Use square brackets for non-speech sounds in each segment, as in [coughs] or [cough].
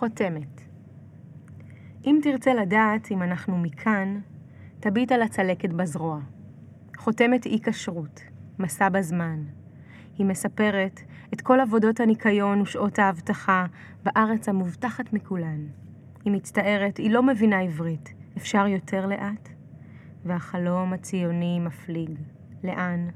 חותמת. אם תרצה לדעת אם אנחנו מכאן, תביט על הצלקת בזרוע. חותמת אי כשרות, מסע בזמן. היא מספרת את כל עבודות הניקיון ושעות האבטחה בארץ המובטחת מכולן. היא מצטערת, היא לא מבינה עברית. אפשר יותר לאט? והחלום הציוני מפליג. לאן?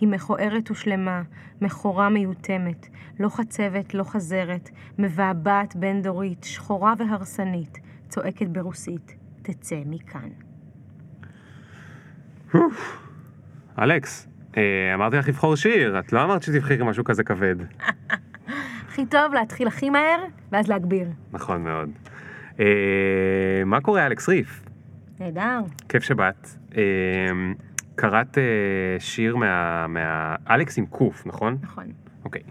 היא מכוערת ושלמה, מכורה מיותמת, לא חצבת, לא חזרת, מבעבעת בין-דורית, שחורה והרסנית, צועקת ברוסית, תצא מכאן. אלכס, אה, אמרתי לך לבחור שיר, את לא אמרת שתבחרי משהו כזה כבד. הכי טוב להתחיל הכי מהר, ואז להגביר. נכון מאוד. אה, מה קורה, אלכס ריף? נהדר. כיף שבאת. קראת אה, שיר מה... מה... אלכס עם קוף, נכון? נכון. אוקיי.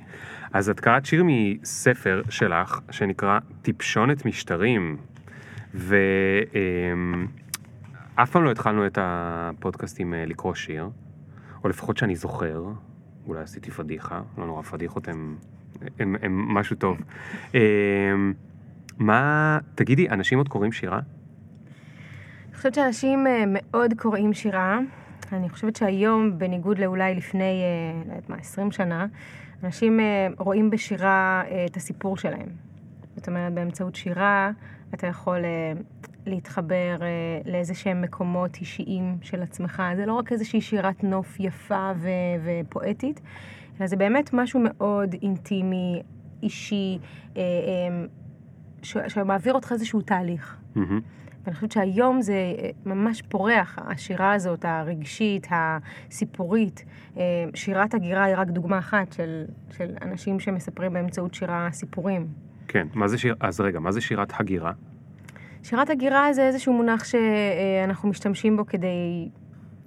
אז את קראת שיר מספר שלך, שנקרא טיפשונת משטרים. ואף אה, פעם לא התחלנו את הפודקאסט עם אה, לקרוא שיר, או לפחות שאני זוכר, אולי עשיתי פדיחה, לא נורא, פדיחות הם, הם, הם משהו טוב. אה, מה, תגידי, אנשים עוד קוראים שירה? אני חושבת שאנשים אה, מאוד קוראים שירה. אני חושבת שהיום, בניגוד לאולי לפני, אה, לא יודעת מה, 20 שנה, אנשים אה, רואים בשירה את הסיפור שלהם. זאת אומרת, באמצעות שירה אתה יכול להתחבר לאיזה שהם מקומות אישיים של עצמך. זה לא רק איזושהי שירת נוף יפה ו- ופואטית, אלא זה באמת משהו מאוד אינטימי, אישי, שמעביר אותך איזשהו תהליך. Mm-hmm. ואני חושבת שהיום זה אה, ממש פורח, השירה הזאת, הרגשית, הסיפורית. אה, שירת הגירה היא רק דוגמה אחת של, של אנשים שמספרים באמצעות שירה סיפורים. כן, מה זה שיר... אז רגע, מה זה שירת הגירה? שירת הגירה זה איזשהו מונח שאנחנו משתמשים בו כדי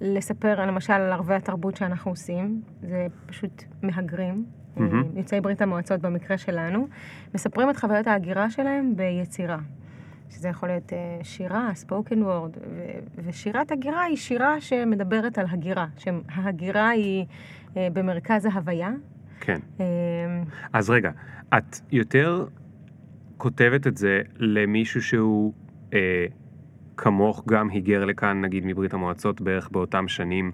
לספר למשל על ערבי התרבות שאנחנו עושים. זה פשוט מהגרים, mm-hmm. יוצאי ברית המועצות במקרה שלנו, מספרים את חוויות ההגירה שלהם ביצירה. שזה יכול להיות אה, שירה, ספוקן וורד, ושירת הגירה היא שירה שמדברת על הגירה, שההגירה היא אה, במרכז ההוויה. כן. אה, אז רגע, את יותר כותבת את זה למישהו שהוא אה, כמוך גם היגר לכאן, נגיד מברית המועצות, בערך באותם שנים,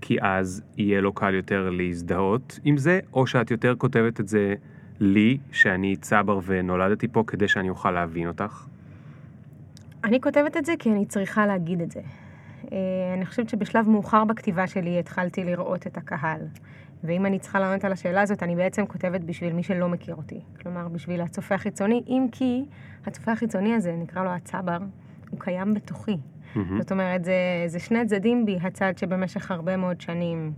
כי אז יהיה לו קל יותר להזדהות עם זה, או שאת יותר כותבת את זה לי, שאני צבר ונולדתי פה, כדי שאני אוכל להבין אותך? אני כותבת את זה כי אני צריכה להגיד את זה. אה, אני חושבת שבשלב מאוחר בכתיבה שלי התחלתי לראות את הקהל. ואם אני צריכה לענות על השאלה הזאת, אני בעצם כותבת בשביל מי שלא מכיר אותי. כלומר, בשביל הצופה החיצוני, אם כי הצופה החיצוני הזה, נקרא לו הצבר, הוא קיים בתוכי. Mm-hmm. זאת אומרת, זה, זה שני צדדים בי, הצד שבמשך הרבה מאוד שנים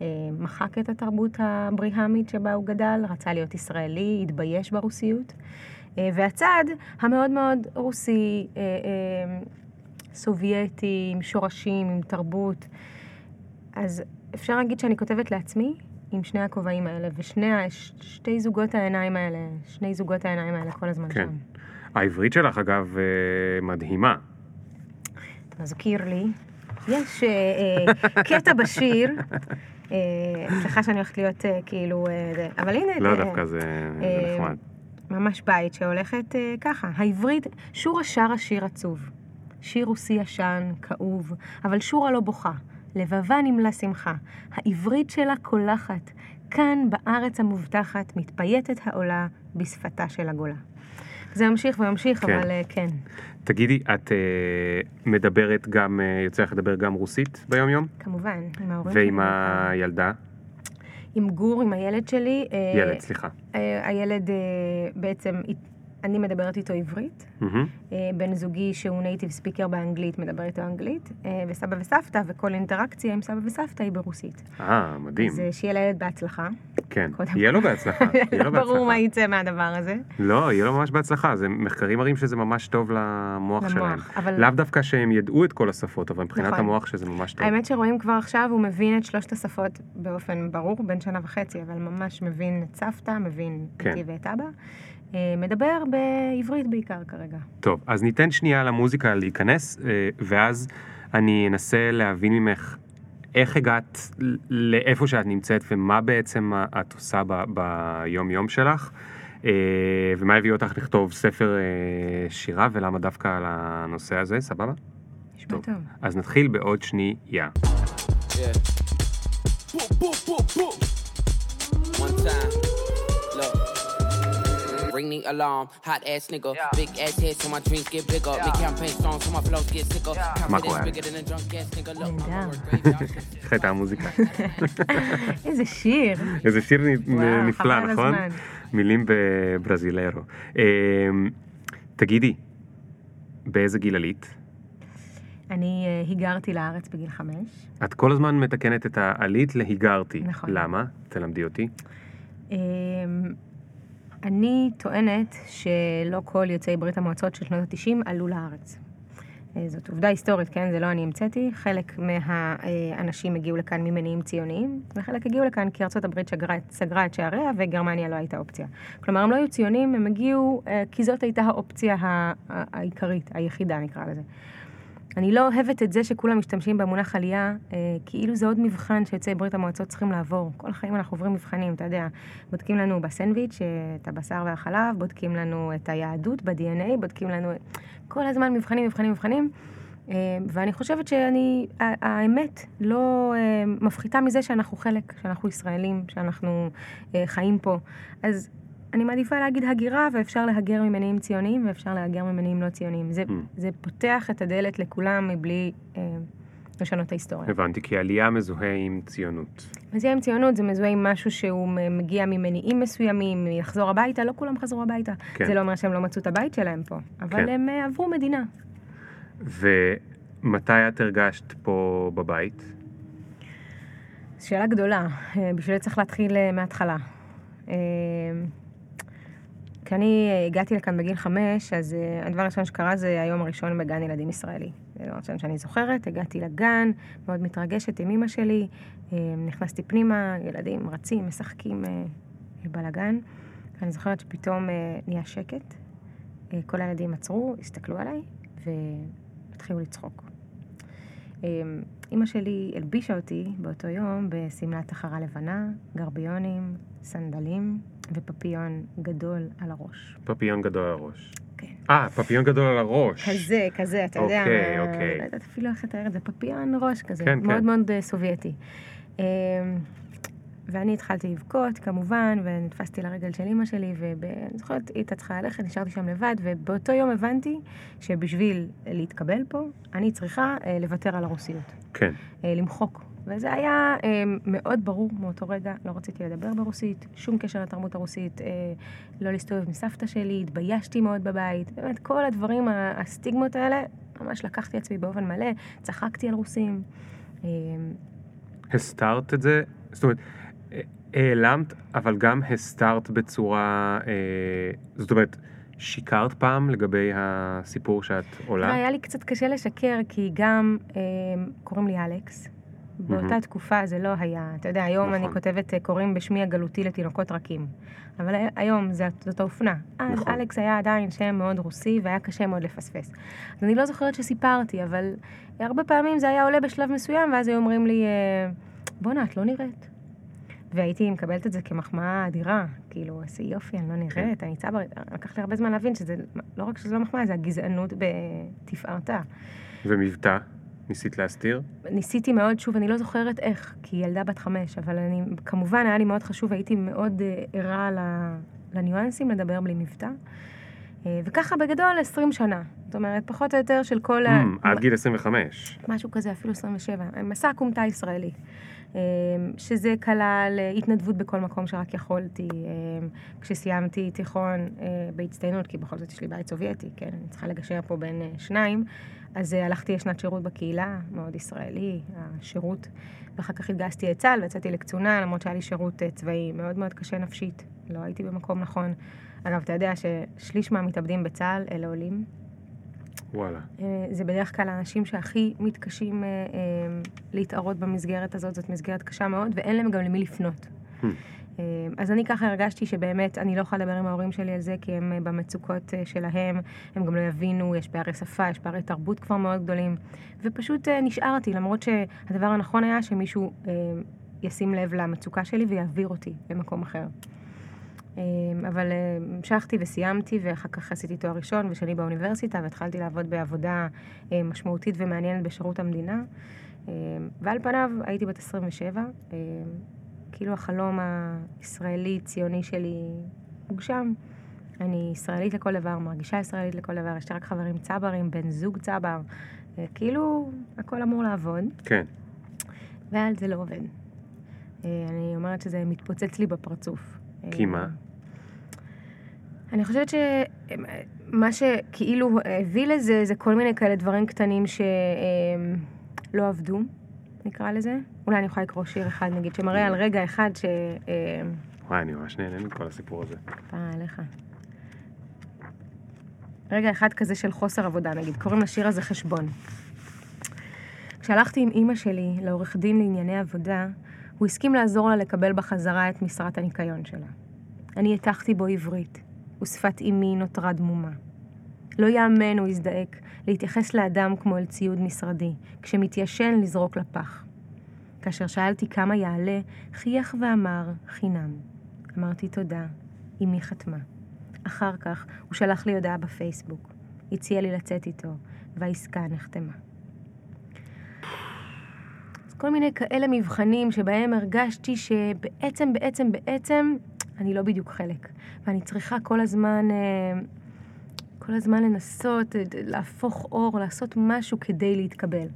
אה, מחק את התרבות הבריהמית שבה הוא גדל, רצה להיות ישראלי, התבייש ברוסיות. אה, והצד המאוד מאוד רוסי, אה, אה, סובייטי, עם שורשים, עם תרבות. אז אפשר להגיד שאני כותבת לעצמי עם שני הכובעים האלה, ושני, שתי זוגות העיניים האלה, שני זוגות העיניים האלה כל הזמן כן. שם. העברית שלך, אגב, מדהימה. מזכיר לי, יש קטע בשיר, סליחה שאני הולכת להיות כאילו, אבל הנה... לא, דווקא זה נחמד. ממש בית שהולכת אה, ככה. העברית, שורה שרה שיר עצוב. שיר רוסי ישן, כאוב, אבל שורה לא בוכה. לבבה נמלא שמחה. העברית שלה קולחת. כאן, בארץ המובטחת, מתפייטת העולה בשפתה של הגולה. זה ממשיך וממשיך, כן. אבל uh, כן. תגידי, את uh, מדברת גם, uh, יוצא לך לדבר גם רוסית ביום-יום? כמובן, עם ההורים שלי. ועם הילדה? עם גור, עם הילד שלי. ילד, סליחה. הילד בעצם אני מדברת איתו עברית, mm-hmm. בן זוגי שהוא נייטיב ספיקר באנגלית מדבר איתו אנגלית, אה, וסבא וסבתא, וכל אינטראקציה עם סבא וסבתא היא ברוסית. אה, מדהים. אז אה, שיהיה לילד בהצלחה. כן, יהיה לו בהצלחה. יהיה לו [laughs] בהצלחה. ברור מה יצא מהדבר הזה. לא, יהיה לו ממש בהצלחה, זה מחקרים מראים שזה ממש טוב למוח שלהם. אבל... לאו דווקא שהם ידעו את כל השפות, אבל מבחינת נכון. המוח שזה ממש טוב. האמת שרואים כבר עכשיו, הוא מבין את שלושת השפות באופן ברור, בין שנה וחצי, אבל ממש מבין את סבתא, מבין כן. אותי ואת אבא. אה, מדבר בעברית בעיקר כרגע. טוב, אז ניתן שנייה למוזיקה להיכנס, אה, ואז אני אנסה להבין ממך איך הגעת לאיפה שאת נמצאת ומה בעצם את עושה ב- ביום יום שלך. ומה הביא אותך לכתוב ספר שירה ולמה דווקא על הנושא הזה, סבבה? נשמע טוב. אז נתחיל בעוד שנייה. Yeah. One time. Ring the alarm, hot ass nigga. Yeah. Big ass head so my dreams get bigger. Yeah. Big campaign strong so my flows get sicker. Yeah. Confidence bigger than a drunk ass nigga. Look, איך הייתה המוזיקה? איזה שיר. איזה שיר נפלא, נכון? מילים בברזילרו. תגידי, באיזה גיל עלית? אני uh, היגרתי לארץ בגיל חמש. את כל הזמן מתקנת את העלית להיגרתי. נכון. למה? תלמדי אותי. אני טוענת שלא כל יוצאי ברית המועצות של שנות ה-90 עלו לארץ. Uh, זאת עובדה היסטורית, כן? זה לא אני המצאתי. חלק מהאנשים הגיעו לכאן ממניעים ציוניים, וחלק הגיעו לכאן כי ארצות הברית שגרה, סגרה את שעריה וגרמניה לא הייתה אופציה. כלומר, הם לא היו ציונים, הם הגיעו uh, כי זאת הייתה האופציה העיקרית, היחידה נקרא לזה. אני לא אוהבת את זה שכולם משתמשים במונח עלייה, אה, כאילו זה עוד מבחן שיוצאי ברית המועצות צריכים לעבור. כל החיים אנחנו עוברים מבחנים, אתה יודע. בודקים לנו בסנדוויץ' אה, את הבשר והחלב, בודקים לנו את היהדות ב-DNA, בודקים לנו כל הזמן מבחנים, מבחנים, מבחנים. אה, ואני חושבת שאני, האמת לא אה, מפחיתה מזה שאנחנו חלק, שאנחנו ישראלים, שאנחנו אה, חיים פה. אז אני מעדיפה להגיד הגירה, ואפשר להגר ממניעים ציוניים, ואפשר להגר ממניעים לא ציוניים. זה, mm. זה פותח את הדלת לכולם מבלי אה, לשנות את ההיסטוריה. הבנתי, כי עלייה מזוהה עם ציונות. מזוהה עם ציונות, זה מזוהה עם משהו שהוא מגיע ממניעים מסוימים, לחזור הביתה, לא כולם חזרו הביתה. כן. זה לא אומר שהם לא מצאו את הבית שלהם פה, אבל כן. הם uh, עברו מדינה. ומתי את הרגשת פה בבית? שאלה גדולה, אה, בשביל זה צריך להתחיל uh, מההתחלה. כשאני הגעתי לכאן בגיל חמש, אז uh, הדבר הראשון שקרה זה היום הראשון בגן ילדים ישראלי. זה הדבר הראשון שאני זוכרת, הגעתי לגן, מאוד מתרגשת עם אמא שלי, uh, נכנסתי פנימה, ילדים רצים, משחקים uh, בלגן. אני זוכרת שפתאום נהיה שקט, כל הילדים עצרו, הסתכלו עליי והתחילו לצחוק. אימא שלי הלבישה אותי באותו יום בשמלת תחרה לבנה, גרביונים, סנדלים ופפיון גדול על הראש. פפיון גדול על הראש. כן. אה, פפיון גדול על הראש. כזה, כזה, אתה יודע. אוקיי, אוקיי. לא יודעת אפילו איך לתאר את זה, פפיון ראש כזה. כן, מאוד כן. מאוד אה, סובייטי. ואני התחלתי לבכות, כמובן, ונתפסתי לרגל של אימא שלי, ואני זוכרת, היא הייתה צריכה ללכת, נשארתי שם לבד, ובאותו יום הבנתי שבשביל להתקבל פה, אני צריכה אה, לוותר על הרוסיות. כן. אה, למחוק. וזה היה אה, מאוד ברור מאותו רגע, לא רציתי לדבר ברוסית, שום קשר לתרבות הרוסית, אה, לא להסתובב עם סבתא שלי, התביישתי מאוד בבית, באמת כל הדברים, הסטיגמות האלה, ממש לקחתי עצמי באופן מלא, צחקתי על רוסים. אה, הסתרת את זה? זאת אומרת, העלמת, אבל גם הסתרת בצורה, אה, זאת אומרת, שיקרת פעם לגבי הסיפור שאת עולה? היה לי קצת קשה לשקר, כי גם אה, קוראים לי אלכס. באותה תקופה זה לא היה, אתה יודע, היום נכון. אני כותבת קוראים בשמי הגלותי לתינוקות רכים. אבל היום זאת, זאת האופנה. אז נכון. אלכס היה עדיין שם מאוד רוסי והיה קשה מאוד לפספס. אז אני לא זוכרת שסיפרתי, אבל הרבה פעמים זה היה עולה בשלב מסוים, ואז היו אומרים לי, אה, בואנה, את לא נראית. והייתי מקבלת את זה כמחמאה אדירה, כאילו, איזה יופי, אני לא נראית, אני צברית. לקח לי הרבה זמן להבין שזה, לא רק שזה לא מחמאה, זה הגזענות בתפארתה. ומבטא? ניסית להסתיר? ניסיתי מאוד, שוב, אני לא זוכרת איך, כי היא ילדה בת חמש, אבל אני, כמובן היה לי מאוד חשוב, הייתי מאוד uh, ערה לניואנסים, לדבר בלי מבטא. Uh, וככה בגדול 20 שנה. זאת אומרת, פחות או יותר של כל mm, ה... עד גיל 25. משהו כזה, אפילו 27. מסע כומתה ישראלי. אה, שזה כלל התנדבות בכל מקום שרק יכולתי. כשסיימתי תיכון בהצטיינות, כי בכל זאת יש לי בית סובייטי, כן? אני צריכה לגשר פה בין שניים. אז אה, הלכתי לשנת שירות בקהילה, מאוד ישראלי, השירות, ואחר כך התגייסתי לצה"ל ויצאתי לקצונה, למרות שהיה לי שירות אה, צבאי מאוד מאוד קשה נפשית, לא הייתי במקום נכון. אגב, אתה יודע ששליש מהמתאבדים בצה"ל אלה עולים. וואלה. אה, זה בדרך כלל האנשים שהכי מתקשים להתערות במסגרת הזאת, זאת מסגרת קשה מאוד, ואין להם גם למי לפנות. Hmm. אה, אז אני ככה הרגשתי שבאמת אני לא יכולה לדבר עם ההורים שלי על זה, כי הם אה, במצוקות אה, שלהם, הם גם לא יבינו, יש פערי שפה, יש פערי תרבות כבר מאוד גדולים, ופשוט נשארתי, למרות שהדבר הנכון היה שמישהו ישים לב למצוקה שלי ויעביר אותי למקום אחר. אבל המשכתי וסיימתי, ואחר כך עשיתי תואר ראשון ושני באוניברסיטה, והתחלתי לעבוד בעבודה משמעותית ומעניינת בשירות המדינה. ועל פניו הייתי בת 27, כאילו החלום הישראלי-ציוני שלי הוגשם. אני ישראלית לכל דבר, מרגישה ישראלית לכל דבר, יש לי רק חברים צברים, בן זוג צבר, כאילו הכל אמור לעבוד. כן. ואז זה לא עובד. אני אומרת שזה מתפוצץ לי בפרצוף. כי מה? אני חושבת שמה שכאילו הביא לזה, זה כל מיני כאלה דברים קטנים שלא עבדו, נקרא לזה. אולי אני יכולה לקרוא שיר אחד, נגיד, שמראה על רגע אחד ש... וואי, אני ממש נהנה מכל הסיפור הזה. פעם עליך. רגע אחד כזה של חוסר עבודה, נגיד, קוראים לשיר הזה חשבון. כשהלכתי עם אימא שלי לעורך דין לענייני עבודה, הוא הסכים לעזור לה לקבל בחזרה את משרת הניקיון שלה. אני הטחתי בו עברית, ושפת אמי נותרה דמומה. לא יאמן, הוא הזדעק, להתייחס לאדם כמו אל ציוד משרדי, כשמתיישן לזרוק לפח. כאשר שאלתי כמה יעלה, חייך ואמר, חינם. אמרתי תודה, אמי חתמה. אחר כך הוא שלח לי הודעה בפייסבוק. הציע לי לצאת איתו, והעסקה נחתמה. אז כל מיני כאלה מבחנים שבהם הרגשתי שבעצם, בעצם, בעצם, אני לא בדיוק חלק. ואני צריכה כל הזמן, אה, כל הזמן לנסות, אה, להפוך אור, לעשות משהו כדי להתקבל.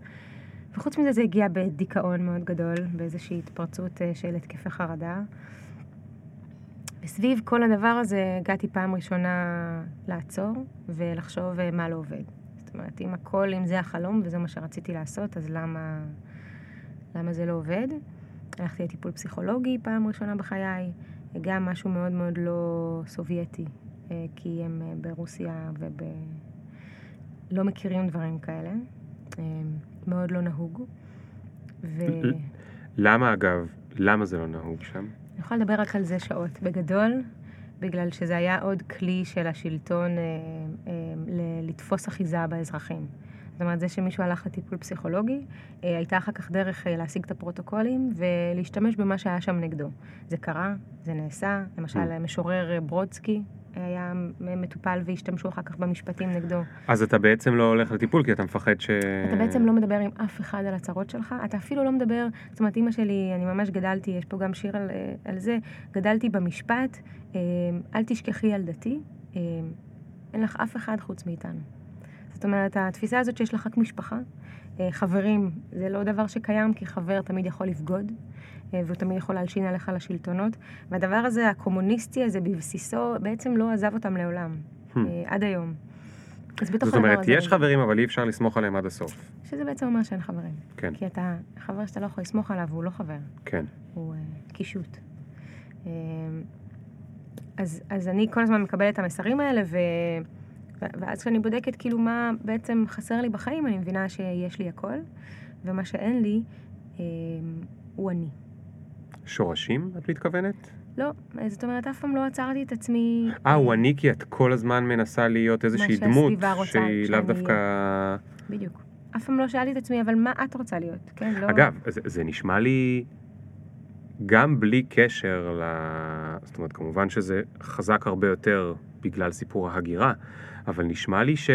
וחוץ מזה זה הגיע בדיכאון מאוד גדול, באיזושהי התפרצות אה, של התקפי חרדה. וסביב כל הדבר הזה הגעתי פעם ראשונה לעצור ולחשוב מה לא עובד. זאת אומרת, אם הכל, אם זה החלום וזה מה שרציתי לעשות, אז למה, למה זה לא עובד? הלכתי לטיפול פסיכולוגי פעם ראשונה בחיי, גם משהו מאוד מאוד לא סובייטי, אה, כי הם אה, ברוסיה וב... לא מכירים דברים כאלה, מאוד לא נהוג. ו... למה אגב, למה זה לא נהוג שם? אני יכולה לדבר רק על זה שעות. בגדול, בגלל שזה היה עוד כלי של השלטון אה, אה, לתפוס אחיזה באזרחים. זאת אומרת, זה שמישהו הלך לטיפול פסיכולוגי, אה, הייתה אחר כך דרך אה, להשיג את הפרוטוקולים ולהשתמש במה שהיה שם נגדו. זה קרה, זה נעשה, למשל mm. משורר ברודסקי, היה מטופל והשתמשו אחר כך במשפטים נגדו. אז אתה בעצם לא הולך לטיפול כי אתה מפחד ש... אתה בעצם לא מדבר עם אף אחד על הצרות שלך, אתה אפילו לא מדבר, זאת אומרת, אימא שלי, אני ממש גדלתי, יש פה גם שיר על, אה, על זה, גדלתי במשפט, אה, אל תשכחי ילדתי, אה, אין לך אף אחד חוץ מאיתנו. זאת אומרת, התפיסה הזאת שיש לך רק משפחה, חברים, זה לא דבר שקיים, כי חבר תמיד יכול לבגוד. אה, והוא תמיד יכול להלשין עליך לשלטונות. והדבר הזה, הקומוניסטי הזה בבסיסו, בעצם לא עזב אותם לעולם, hmm. אה, עד היום. אז בתוך זאת אומרת, יש חברים, אבל אי אפשר לסמוך עליהם עד הסוף. שזה בעצם אומר שאין חברים. כן. כי אתה, חבר שאתה לא יכול לסמוך עליו, הוא לא חבר. כן. הוא uh, קישוט. Uh, אז, אז אני כל הזמן מקבלת את המסרים האלה, ו... ואז כשאני בודקת כאילו מה בעצם חסר לי בחיים, אני מבינה שיש לי הכל, ומה שאין לי אה, הוא אני. שורשים, את מתכוונת? לא, זאת אומרת, אף פעם לא עצרתי את עצמי... אה, הוא אני כי את כל הזמן מנסה להיות איזושהי דמות שהיא לאו דווקא... בדיוק. אף פעם לא שאלתי את עצמי, אבל מה את רוצה להיות? כן, לא... אגב, זה, זה נשמע לי גם בלי קשר ל... זאת אומרת, כמובן שזה חזק הרבה יותר בגלל סיפור ההגירה, אבל נשמע לי ש...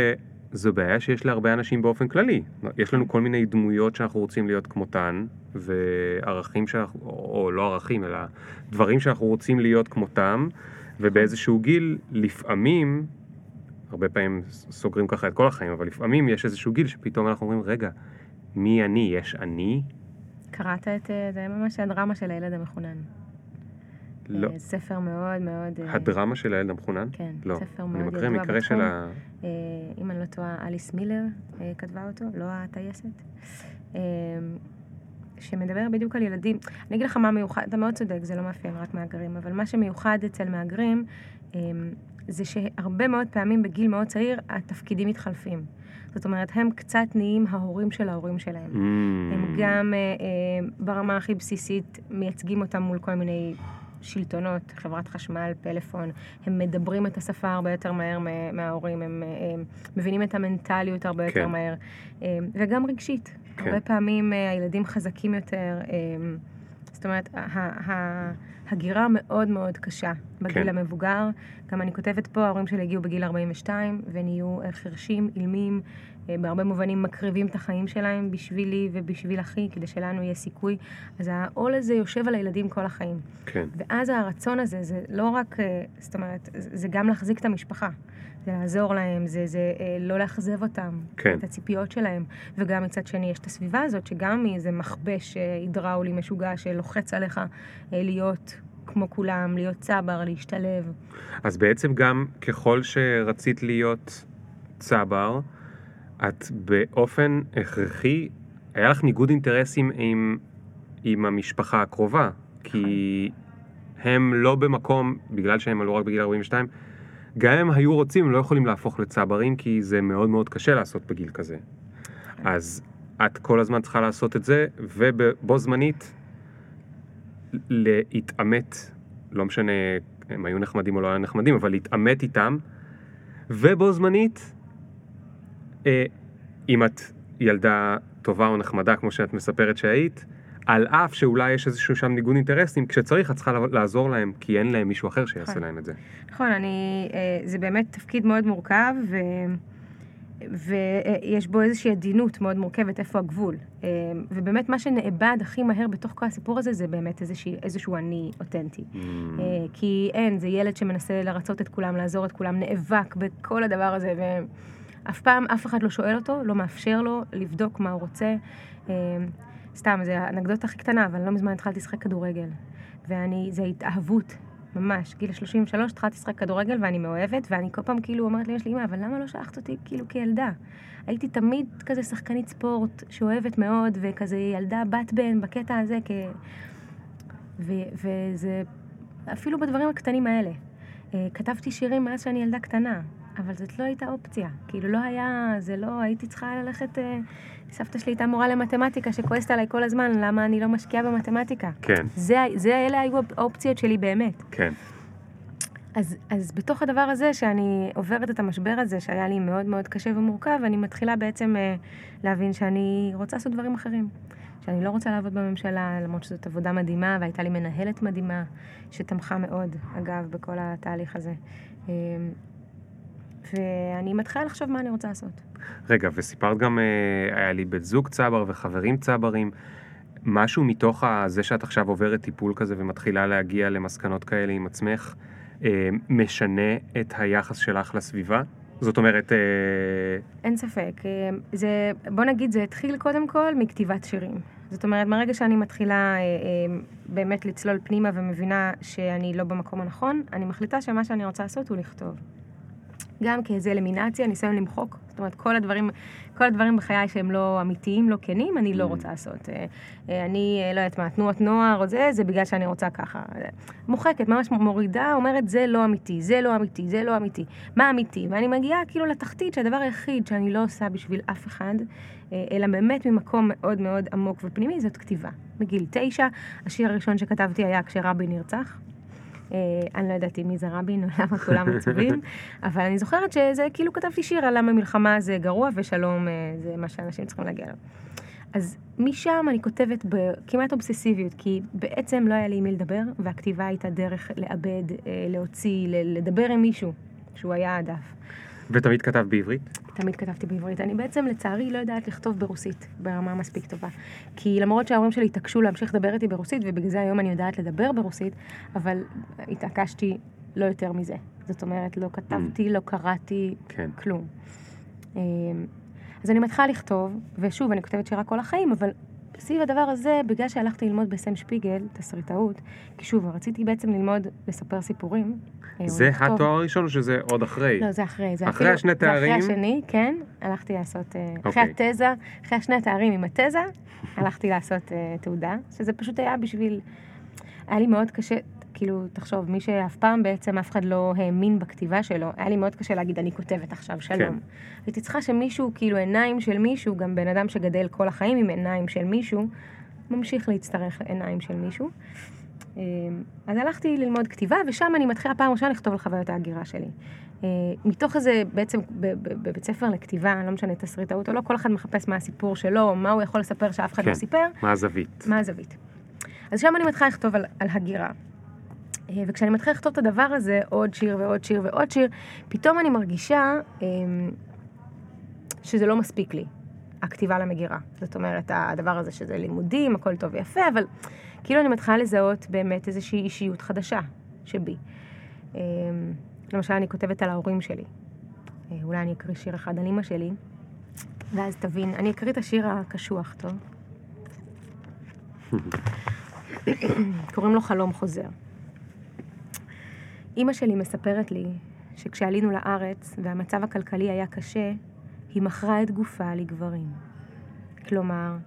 זו בעיה שיש להרבה אנשים באופן כללי. יש לנו כל מיני דמויות שאנחנו רוצים להיות כמותן, וערכים שאנחנו, או לא ערכים, אלא דברים שאנחנו רוצים להיות כמותם, ובאיזשהו גיל, לפעמים, הרבה פעמים סוגרים ככה את כל החיים, אבל לפעמים יש איזשהו גיל שפתאום אנחנו אומרים, רגע, מי אני? יש אני? קראת את, אה, זה ממש הדרמה של הילד המחונן. לא. אה, ספר מאוד מאוד... אה, הדרמה של הילד המחונן? כן, לא. ספר מאוד ידוע בתחום. אני מקריא מקרה של ה... אם אני לא טועה, אליס מילר כתבה אותו, לא הטייסת. שמדבר בדיוק על ילדים. אני אגיד לך מה מיוחד, אתה מאוד צודק, זה לא מאפיין רק מהגרים, אבל מה שמיוחד אצל מהגרים, זה שהרבה מאוד פעמים בגיל מאוד צעיר, התפקידים מתחלפים. זאת אומרת, הם קצת נהיים ההורים של ההורים שלהם. Mm. הם גם אה, אה, ברמה הכי בסיסית מייצגים אותם מול כל מיני שלטונות, חברת חשמל, פלאפון, הם מדברים את השפה הרבה יותר מהר מההורים, הם, הם מבינים את המנטליות הרבה יותר כן. מהר, אה, וגם רגשית. כן. הרבה פעמים אה, הילדים חזקים יותר, אה, זאת אומרת, ההגירה מאוד מאוד קשה בגיל כן. המבוגר. גם אני כותבת פה, ההורים שלי הגיעו בגיל 42, ונהיו אה, חרשים, אילמים, בהרבה מובנים מקריבים את החיים שלהם בשבילי ובשביל אחי, כדי שלנו יהיה סיכוי. אז העול הזה יושב על הילדים כל החיים. כן. ואז הרצון הזה, זה לא רק, אה, זאת אומרת, זה גם להחזיק את המשפחה. זה לעזור להם, זה, זה אה, לא לאכזב אותם, כן. את הציפיות שלהם. וגם מצד שני יש את הסביבה הזאת, שגם היא איזה מכבש אה, הידראולי משוגע שלוחץ עליך אה, להיות כמו כולם, להיות צבר, להשתלב. אז בעצם גם ככל שרצית להיות צבר, את באופן הכרחי, היה לך ניגוד אינטרסים עם, עם המשפחה הקרובה, כי הם לא במקום, בגלל שהם עלו רק בגיל 42, גם אם היו רוצים, הם לא יכולים להפוך לצברים, כי זה מאוד מאוד קשה לעשות בגיל כזה. אז את כל הזמן צריכה לעשות את זה, ובו זמנית להתעמת, לא משנה הם היו נחמדים או לא היו נחמדים, אבל להתעמת איתם, ובו זמנית, אם את ילדה טובה או נחמדה, כמו שאת מספרת שהיית, על אף שאולי יש איזשהו שם ניגוד אינטרסים, כשצריך את צריכה לעזור להם, כי אין להם מישהו אחר שיעשה נכון. להם את זה. נכון, אני, אה, זה באמת תפקיד מאוד מורכב, ו, ויש בו איזושהי עדינות מאוד מורכבת, איפה הגבול. אה, ובאמת מה שנאבד הכי מהר בתוך כל הסיפור הזה, זה באמת איזושהי, איזשהו אני אותנטי. Mm. אה, כי אין, זה ילד שמנסה לרצות את כולם, לעזור את כולם, נאבק בכל הדבר הזה, ואף פעם אף אחד לא שואל אותו, לא מאפשר לו לבדוק מה הוא רוצה. אה, סתם, זה האנקדוטה הכי קטנה, אבל לא מזמן התחלתי לשחק כדורגל. ואני, זה התאהבות, ממש. גיל 33 התחלתי לשחק כדורגל ואני מאוהבת, ואני כל פעם כאילו אומרת לאמא שלי, אמא, אבל למה לא שלחת אותי כאילו כילדה? הייתי תמיד כזה שחקנית ספורט שאוהבת מאוד, וכזה ילדה בת בן בקטע הזה, כ... ו, וזה אפילו בדברים הקטנים האלה. אה, כתבתי שירים מאז שאני ילדה קטנה, אבל זאת לא הייתה אופציה. כאילו לא היה, זה לא, הייתי צריכה ללכת... אה, סבתא שלי הייתה מורה למתמטיקה שכועסת עליי כל הזמן, למה אני לא משקיעה במתמטיקה. כן, זה, זה, אלה היו האופציות שלי באמת. כן. אז, אז בתוך הדבר הזה, שאני עוברת את המשבר הזה, שהיה לי מאוד מאוד קשה ומורכב, אני מתחילה בעצם אה, להבין שאני רוצה לעשות דברים אחרים. שאני לא רוצה לעבוד בממשלה, למרות שזאת עבודה מדהימה, והייתה לי מנהלת מדהימה, שתמכה מאוד, אגב, בכל התהליך הזה. אה, ואני מתחילה לחשוב מה אני רוצה לעשות. רגע, וסיפרת גם, אה, היה לי בית זוג צבר וחברים צברים. משהו מתוך זה שאת עכשיו עוברת טיפול כזה ומתחילה להגיע למסקנות כאלה עם עצמך, אה, משנה את היחס שלך לסביבה? זאת אומרת, אה, אין ספק. זה, בוא נגיד, זה התחיל קודם כל מכתיבת שירים. זאת אומרת, מהרגע שאני מתחילה באמת לצלול פנימה ומבינה שאני לא במקום הנכון, אני מחליטה שמה שאני רוצה לעשות הוא לכתוב. גם כאיזה אלמינציה, ניסיון למחוק. זאת אומרת, כל הדברים, כל הדברים בחיי שהם לא אמיתיים, לא כנים, אני לא Mm. רוצה לעשות. אה, אה, אני, אה, לא יודעת מה, תנועות נוער או זה, זה בגלל שאני רוצה ככה. מוחקת, ממש מורידה, אומרת, זה לא אמיתי, זה לא אמיתי, זה לא אמיתי. מה אמיתי? ואני מגיעה כאילו לתחתית שהדבר היחיד שאני לא עושה בשביל אף אחד, אלא באמת ממקום מאוד מאוד עמוק ופנימי, זאת כתיבה. מגיל תשע, השיר הראשון שכתבתי היה כשרבין נרצח. אה, אני לא ידעתי מי זה רבין או [laughs] למה כולם עצובים, אבל אני זוכרת שזה כאילו כתבתי שיר על למה מלחמה זה גרוע ושלום אה, זה מה שאנשים צריכים להגיע אליו. אז משם אני כותבת בכמעט אובססיביות, כי בעצם לא היה לי עם מי לדבר, והכתיבה הייתה דרך לאבד, אה, להוציא, לדבר עם מישהו, שהוא היה הדף. ותמיד כתבת בעברית? תמיד כתבתי בעברית. אני בעצם, לצערי, לא יודעת לכתוב ברוסית ברמה מספיק טובה. כי למרות שההורים שלי התעקשו להמשיך לדבר איתי ברוסית, ובגלל זה היום אני יודעת לדבר ברוסית, אבל התעקשתי לא יותר מזה. זאת אומרת, לא כתבתי, לא קראתי, כן. כלום. אמ, אז אני מתחילה לכתוב, ושוב, אני כותבת שירה כל החיים, אבל סביב הדבר הזה, בגלל שהלכתי ללמוד בסם שפיגל, תסריטאות, כי שוב, רציתי בעצם ללמוד לספר סיפורים. אה, זה. התואר הראשון או שזה עוד אחרי? לא, זה אחרי. זה אחרי השני זה תארים? אחרי השני, כן. הלכתי לעשות... אה, אחרי אוקיי. התזה, אחרי השני התארים עם התזה, הלכתי לעשות אה, תעודה, שזה פשוט היה בשביל... היה לי מאוד קשה, כאילו, תחשוב, מי שאף פעם בעצם אף אחד לא האמין בכתיבה שלו, היה לי מאוד קשה להגיד, אני כותבת עכשיו, שלום. כן. הייתי צריכה שמישהו, כאילו, עיניים של מישהו, גם בן אדם שגדל כל החיים עם עיניים של מישהו, ממשיך להצטרך עיניים של מישהו. אה, אז הלכתי ללמוד כתיבה, ושם אני מתחילה פעם ראשונה לכתוב על חוויות ההגירה שלי. אה, מתוך איזה, בעצם בבית ספר לכתיבה, לא משנה תסריטאות או לא, כל אחד מחפש מה הסיפור שלו, מה הוא יכול לספר שאף אחד כן. לא סיפר, מה הזווית? מה הזווית. אז שם אני מתחילה לכתוב על, על הגירה. אה, וכשאני מתחילה לכתוב את הדבר הזה, עוד שיר ועוד שיר ועוד שיר, פתאום אני מרגישה אמ, שזה לא מספיק לי, הכתיבה למגירה. זאת אומרת, הדבר הזה שזה לימודים, הכל טוב ויפה, אבל כאילו אני מתחילה לזהות באמת איזושהי אישיות חדשה שבי. אמ, למשל, אני כותבת על ההורים שלי. אה, אולי אני אקריא שיר אחד על אימא שלי, ואז תבין. אני אקריא את השיר הקשוח, טוב? [laughs] קוראים לו חלום חוזר. אימא שלי מספרת לי שכשעלינו לארץ והמצב הכלכלי היה קשה, היא מכרה את גופה לגברים. כלומר,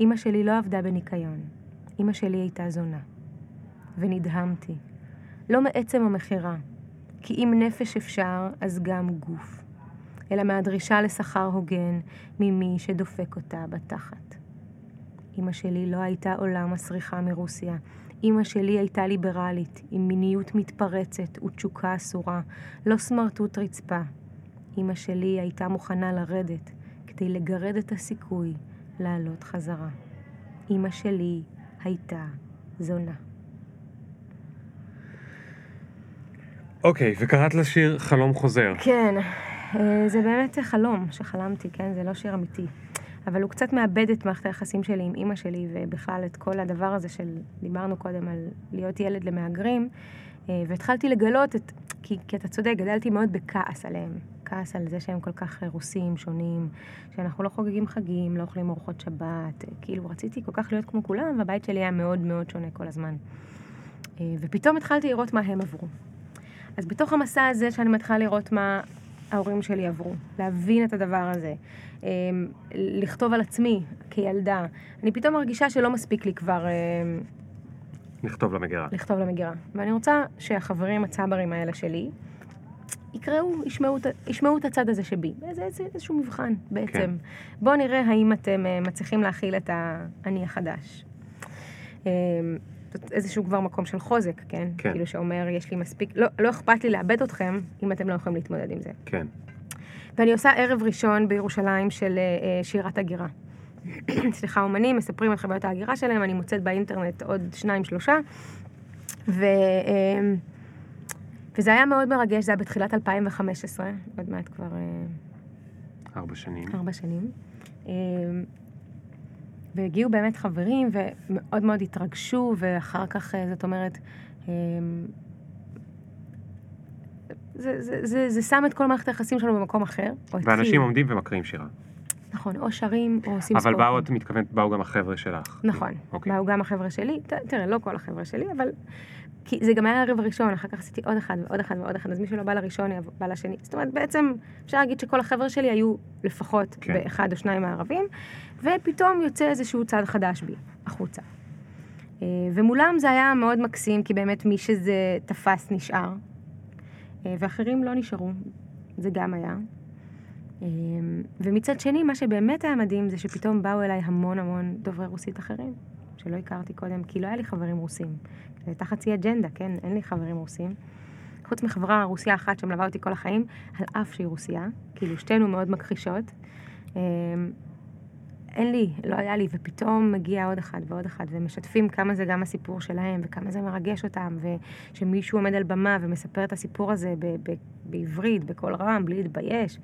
אימא שלי לא עבדה בניקיון, אימא שלי הייתה זונה. ונדהמתי. לא מעצם המכירה, כי אם נפש אפשר, אז גם גוף. אלא מהדרישה לשכר הוגן ממי שדופק אותה בתחת. אמא שלי לא הייתה עולה מסריחה מרוסיה. אמא שלי הייתה ליברלית, עם מיניות מתפרצת ותשוקה אסורה, לא סמרטוט רצפה. אמא שלי הייתה מוכנה לרדת כדי לגרד את הסיכוי לעלות חזרה. אמא שלי הייתה זונה. אוקיי, okay, וקראת לשיר חלום חוזר. כן, אה, זה באמת חלום שחלמתי, כן? זה לא שיר אמיתי. אבל הוא קצת מאבד את מערכת היחסים שלי עם אימא שלי, ובכלל את כל הדבר הזה של, דיברנו קודם על להיות ילד למהגרים, אה, והתחלתי לגלות את, כי, כי אתה צודק, גדלתי מאוד בכעס עליהם. כעס על זה שהם כל כך רוסים, שונים, שאנחנו לא חוגגים חגים, לא אוכלים ארוחות שבת, כאילו רציתי כל כך להיות כמו כולם, והבית שלי היה מאוד מאוד שונה כל הזמן. אה, ופתאום התחלתי לראות מה הם עברו. אז בתוך המסע הזה שאני מתחילה לראות מה ההורים שלי עברו, להבין את הדבר הזה, אמ, לכתוב על עצמי כילדה. אני פתאום מרגישה שלא מספיק לי כבר... אמ, לכתוב למגירה. לכתוב למגירה. ואני רוצה שהחברים הצברים האלה שלי יקראו, ישמעו, ישמעו את הצד הזה שבי. זה, איזשהו מבחן בעצם. כן. בואו נראה האם אתם אה, מצליחים להכיל את האני החדש. אמ, איזשהו כבר מקום של חוזק, כן? כן. כאילו שאומר, יש לי מספיק, לא, לא אכפת לי לאבד אתכם, אם אתם לא יכולים להתמודד עם זה. כן. ואני עושה ערב ראשון בירושלים של uh, שירת הגירה. [coughs] סליחה, אומנים מספרים על חוויות ההגירה שלהם, אני מוצאת באינטרנט עוד שניים, שלושה. ו, uh, וזה היה מאוד מרגש, זה היה בתחילת 2015, עוד מעט כבר... Uh, ארבע שנים. ארבע שנים. והגיעו באמת חברים ומאוד מאוד התרגשו, ואחר כך, אה, זאת אומרת, אמ, זה, זה, זה, זה שם את כל מערכת היחסים שלנו במקום אחר. ואנשים התחיל. עומדים ומקריאים שירה. נכון, או שרים או עושים ספורט. אבל באו, את מתכוונת, באו גם החבר'ה שלך. נכון, אוקיי. באו גם החבר'ה שלי, תראה, לא כל החבר'ה שלי, אבל כי זה גם היה הערב הראשון, אחר כך עשיתי עוד אחד ועוד אחד ועוד אחד, אז מי שלא בא לראשון בא לשני. זאת אומרת, בעצם אפשר להגיד שכל החבר'ה שלי היו לפחות כן. באחד או שניים הערבים, ופתאום יוצא איזשהו צד חדש בי, החוצה. אה, ומולם זה היה מאוד מקסים, כי באמת מי שזה תפס נשאר, אה, ואחרים לא נשארו, זה גם היה. אה, ומצד שני, מה שבאמת היה מדהים זה שפתאום באו אליי המון המון דוברי רוסית אחרים, שלא הכרתי קודם, כי לא היה לי חברים רוסים. זו הייתה חצי אג'נדה, כן? אין לי חברים רוסים. חוץ מחברה רוסיה אחת שמלווה אותי כל החיים, על אף שהיא רוסיה, כאילו שתינו מאוד מכחישות. אמ, אין לי, לא היה לי, ופתאום מגיע עוד אחד ועוד אחד, ומשתפים כמה זה גם הסיפור שלהם, וכמה זה מרגש אותם, ושמישהו עומד על במה ומספר את הסיפור הזה ב- ב- בעברית, בקול רם, בלי להתבייש.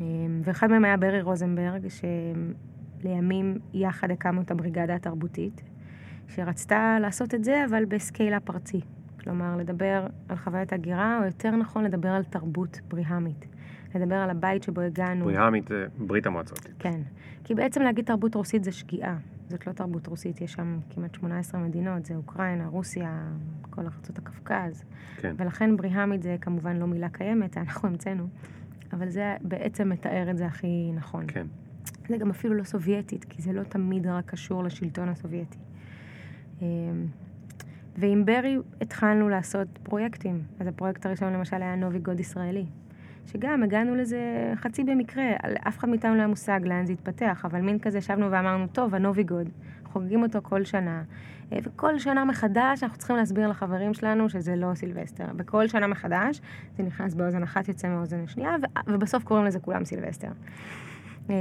אמ, ואחד מהם היה ברי רוזנברג, שלימים יחד הקמנו את הבריגדה התרבותית, שרצתה לעשות את זה, אבל בסקיילה פרצי. כלומר, לדבר על חוויית הגירה, או יותר נכון לדבר על תרבות בריהמית. לדבר על הבית שבו הגענו. בריהמית זה ברית המועצות. כן. כי בעצם להגיד תרבות רוסית זה שגיאה. זאת לא תרבות רוסית, יש שם כמעט 18 מדינות, זה אוקראינה, רוסיה, כל ארצות הקווקז. כן. ולכן בריהמית זה כמובן לא מילה קיימת, אנחנו המצאנו. אבל זה בעצם מתאר את זה הכי נכון. כן. זה גם אפילו לא סובייטית, כי זה לא תמיד רק קשור לשלטון הסובייטי. אמ, ועם ברי התחלנו לעשות פרויקטים. אז הפרויקט הראשון למשל היה נובי גוד ישראלי. שגם הגענו לזה חצי במקרה, אף אחד מאיתנו לא היה מושג לאן זה התפתח, אבל מין כזה ישבנו ואמרנו, טוב, הנובי גוד, חוגגים אותו כל שנה, אה, וכל שנה מחדש אנחנו צריכים להסביר לחברים שלנו שזה לא סילבסטר, וכל שנה מחדש זה נכנס באוזן אחת, יוצא מאוזן השנייה, ובסוף קוראים לזה כולם סילבסטר. אמ,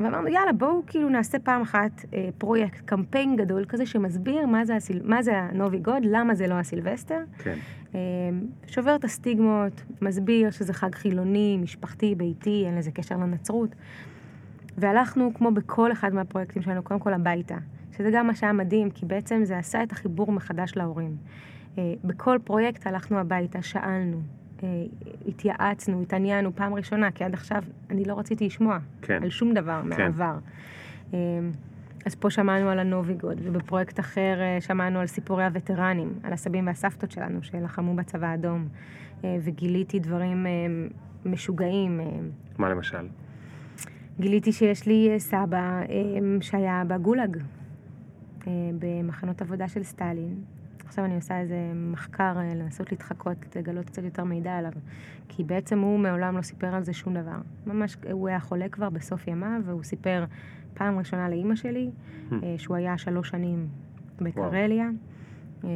ואמרנו, יאללה, בואו כאילו נעשה פעם אחת אה, פרויקט, קמפיין גדול כזה שמסביר מה זה, הסיל... מה זה הנובי גוד, למה זה לא הסילבסטר. כן. אה, שובר את הסטיגמות, מסביר שזה חג חילוני, משפחתי, ביתי, אין לזה קשר לנצרות. והלכנו, כמו בכל אחד מהפרויקטים שלנו, קודם כל הביתה. שזה גם מה שהיה מדהים, כי בעצם זה עשה את החיבור מחדש להורים. אה, בכל פרויקט הלכנו הביתה, שאלנו, התייעצנו, התעניינו פעם ראשונה, כי עד עכשיו אני לא רציתי לשמוע כן. על שום דבר כן. מהעבר. אה, אז פה שמענו על הנוביגוד, ובפרויקט אחר שמענו על סיפורי הווטרנים, על הסבים והסבתות שלנו שלחמו בצבא האדום, וגיליתי דברים משוגעים. מה למשל? גיליתי שיש לי סבא שהיה בגולאג, במחנות עבודה של סטלין, עכשיו אני עושה איזה מחקר אה, לנסות להתחקות, לגלות קצת יותר מידע עליו. כי בעצם הוא מעולם לא סיפר על זה שום דבר. ממש, הוא היה חולה כבר בסוף ימיו, והוא סיפר פעם ראשונה לאימא שלי, hmm. אה, שהוא היה שלוש שנים בקרליה. אה,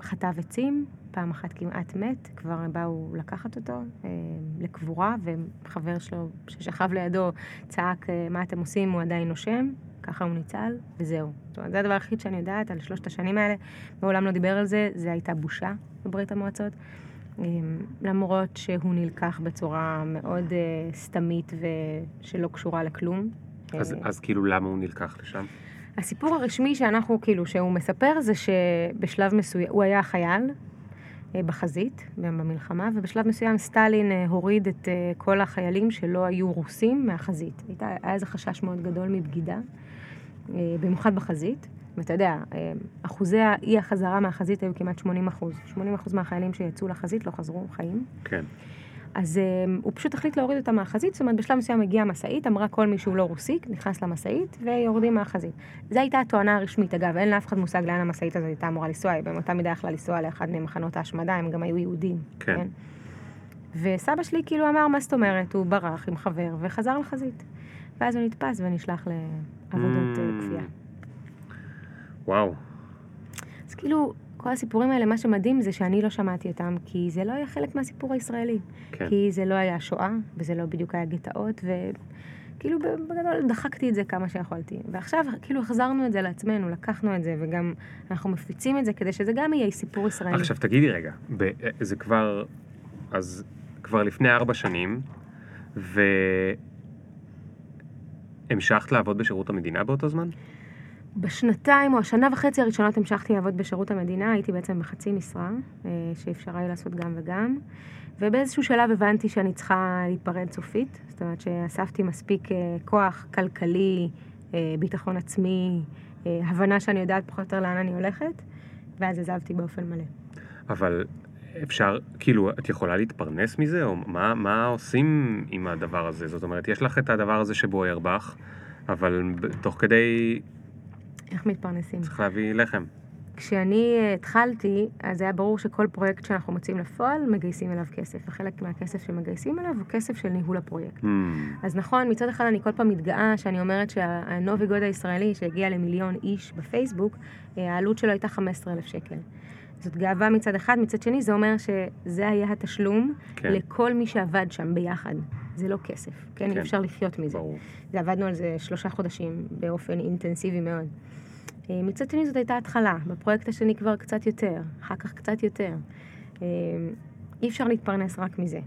חטב עצים, פעם אחת כמעט מת, כבר באו לקחת אותו לקבורה, וחבר שלו ששכב לידו צעק, מה אתם עושים? הוא עדיין נושם. ככה הוא ניצל, וזהו. זאת אומרת, זה הדבר היחיד שאני יודעת על שלושת השנים האלה. מעולם לא דיבר על זה, זה הייתה בושה בברית המועצות. אמ, למרות שהוא נלקח בצורה מאוד uh, סתמית ושלא קשורה לכלום. אז, uh, אז כאילו למה הוא נלקח לשם? הסיפור הרשמי שאנחנו, כאילו, שהוא מספר זה שבשלב מסוים, הוא היה חייל uh, בחזית, במלחמה, ובשלב מסוים סטלין uh, הוריד את uh, כל החיילים שלא היו רוסים מהחזית. הייתה, היה איזה חשש מאוד גדול מבגידה. אה, במיוחד בחזית. ואתה יודע, אה, אחוזי האי החזרה מהחזית היו כמעט 80 אחוז. 80 אחוז מהחיילים שיצאו לחזית לא חזרו חיים. כן. אז um, הוא פשוט החליט להוריד אותה מהחזית, זאת אומרת, בשלב מסוים הגיעה משאית, אמרה כל מי שהוא לא רוסי, נכנס למשאית, ויורדים מהחזית. זו הייתה התואנה הרשמית, אגב, אין לאף אחד מושג לאן המשאית הזאת הייתה אמורה לנסוע, היא באותה מידה יכלה לנסוע לאחד ממחנות ההשמדה, הם גם היו יהודים. כן. כן. וסבא שלי כאילו אמר, מה זאת אומרת, הוא ברח עם חבר וחזר לחזית. ואז הוא נתפס ונשלח לעבודות mm. כפייה. וואו. אז כאילו, כל הסיפורים האלה, מה שמדהים זה שאני לא שמעתי אותם, כי זה לא היה חלק מהסיפור הישראלי. כן. כי זה לא היה שואה, וזה לא בדיוק היה גטאות, וכאילו בגדול דחקתי את זה כמה שיכולתי. ועכשיו כאילו החזרנו את זה לעצמנו, לקחנו את זה, וגם אנחנו מפיצים את זה כדי שזה גם יהיה סיפור ישראלי. עכשיו תגידי רגע, זה כבר, אז כבר לפני ארבע שנים, ו... המשכת לעבוד בשירות המדינה באותו זמן? בשנתיים או השנה וחצי הראשונות המשכתי לעבוד בשירות המדינה, הייתי בעצם בחצי משרה, אה, שאפשרה לי לעשות גם וגם. ובאיזשהו שלב הבנתי שאני צריכה להיפרד סופית, זאת אומרת שאספתי מספיק אה, כוח כלכלי, אה, ביטחון עצמי, הבנה שאני יודעת פחות או יותר לאן אני הולכת, ואז עזבתי באופן מלא. אבל אפשר, כאילו, את יכולה להתפרנס מזה? או מה, מה עושים עם הדבר הזה? זאת אומרת, יש לך את הדבר הזה שבוער בך, אבל תוך כדי... איך מתפרנסים? צריך להביא לחם. כשאני אה, התחלתי, אז היה ברור שכל פרויקט שאנחנו מוצאים לפועל, מגייסים אליו כסף. וחלק מהכסף שמגייסים אליו הוא כסף של ניהול הפרויקט. Mm. אז נכון, מצד אחד אני כל פעם מתגאה שאני אומרת שהנובי גוד הישראלי, שהגיע למיליון איש בפייסבוק, אה, העלות שלו הייתה 15,000 שקל. זאת גאווה מצד אחד, מצד שני זה אומר שזה היה התשלום כן. לכל מי שעבד שם ביחד. זה לא כסף, כן? כן. אי אפשר לחיות מזה. ברור. זה עבדנו על זה שלושה חודשים באופן אינטנסיבי מאוד. אה, מצד שני זאת הייתה התחלה, בפרויקט השני כבר קצת יותר, אחר כך קצת יותר. אה, אי אפשר להתפרנס רק מזה.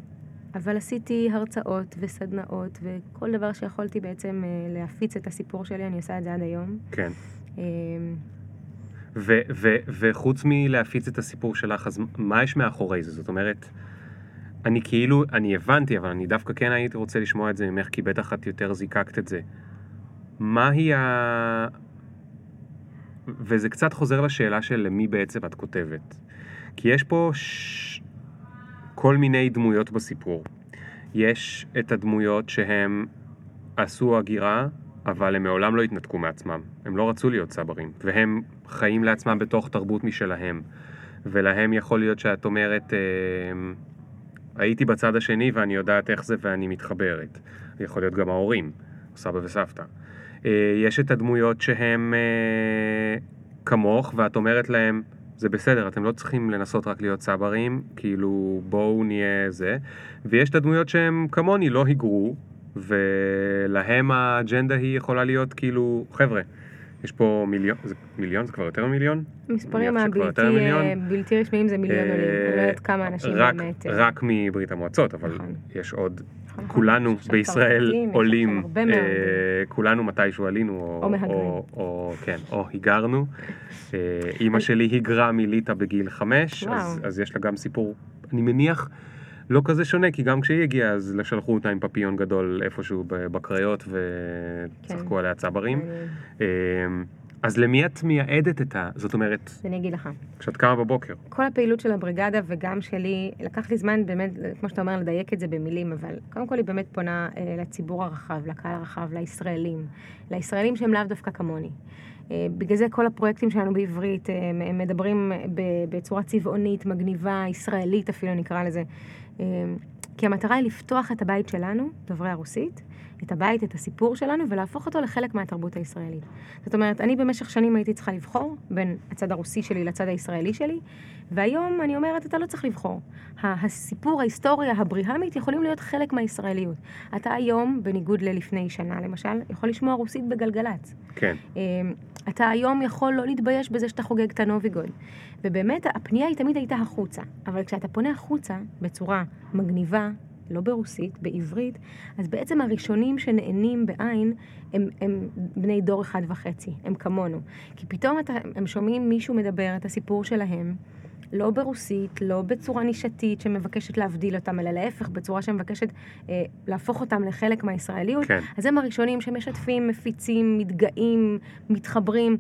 אבל עשיתי הרצאות וסדנאות וכל דבר שיכולתי בעצם אה, להפיץ את הסיפור שלי, אני עושה את זה עד היום. כן. ו- ו- וחוץ מלהפיץ את הסיפור שלך, אז מה יש מאחורי זה? זאת אומרת, אני כאילו, אני הבנתי, אבל אני דווקא כן הייתי רוצה לשמוע את זה ממך, כי בטח את יותר זיקקת את זה. מהי ה... וזה קצת חוזר לשאלה של למי בעצם את כותבת. כי יש פה ש... כל מיני דמויות בסיפור. יש את הדמויות שהם עשו הגירה אבל הם מעולם לא התנתקו מעצמם. הם לא רצו להיות צברים, והם חיים לעצמם בתוך תרבות משלהם. ולהם יכול להיות שאת אומרת, אה, הייתי בצד השני ואני יודעת איך זה ואני מתחברת. יכול להיות גם ההורים, סבא וסבתא. אה, יש את הדמויות שהם אה, כמוך, ואת אומרת להם, זה בסדר, אתם לא צריכים לנסות רק להיות צברים, כאילו בואו נהיה זה. ויש את הדמויות שהם כמוני, לא היגרו, ולהם האג'נדה היא יכולה להיות כאילו, חבר'ה, יש פה מיליון, זה מיליון זה כבר יותר ממיליון? המספרים הבלתי בלתי רשמיים זה מיליון עולים, אני לא יודעת כמה אנשים רק, באמת. רק מברית המועצות, אבל נכון. יש עוד, נכון, כולנו יש בישראל עולים. אה, כולנו מתישהו עלינו, או, או מהגרים. או, או, כן, או היגרנו. אה, אימא שלי היגרה מליטא בגיל חמש, אז. אז יש לה גם סיפור, אני מניח, לא כזה שונה, כי גם כשהיא הגיעה אז שלחו אותה עם פפיון גדול איפשהו בקריות וצחקו כן. עליה צברים. אה, אז למי את מייעדת את ה... זאת אומרת, אני אגיד לך, כשאת קמה בבוקר. כל הפעילות של הבריגדה וגם שלי, לקח לי זמן באמת, כמו שאתה אומר, לדייק את זה במילים, אבל קודם כל היא באמת פונה אה, לציבור הרחב, לקהל הרחב, לישראלים, לישראלים שהם לאו דווקא כמוני. אה, בגלל זה כל הפרויקטים שלנו בעברית אה, הם מדברים בצורה צבעונית, מגניבה, ישראלית אפילו נקרא לזה. אה, כי המטרה היא לפתוח את הבית שלנו, דוברי הרוסית, את הבית, את הסיפור שלנו, ולהפוך אותו לחלק מהתרבות הישראלית. זאת אומרת, אני במשך שנים הייתי צריכה לבחור בין הצד הרוסי שלי לצד הישראלי שלי, והיום אני אומרת, אתה לא צריך לבחור. הסיפור, ההיסטוריה הבריהמית יכולים להיות חלק מהישראליות. אתה היום, בניגוד ללפני שנה למשל, יכול לשמוע רוסית בגלגלצ. כן. אה, אתה היום יכול לא להתבייש בזה שאתה חוגג את הנוביגוד. ובאמת, הפנייה היא תמיד הייתה החוצה. אבל כשאתה פונה החוצה בצורה מגניבה, לא ברוסית, בעברית, אז בעצם הראשונים שנהנים בעין הם, הם בני דור אחד וחצי, הם כמונו. כי פתאום אתה, הם שומעים מישהו מדבר את הסיפור שלהם, לא ברוסית, לא בצורה נישתית שמבקשת להבדיל אותם, אלא להפך, בצורה שמבקשת אה, להפוך אותם לחלק מהישראליות. כן. אז הם הראשונים שמשתפים, מפיצים, מתגאים, מתחברים,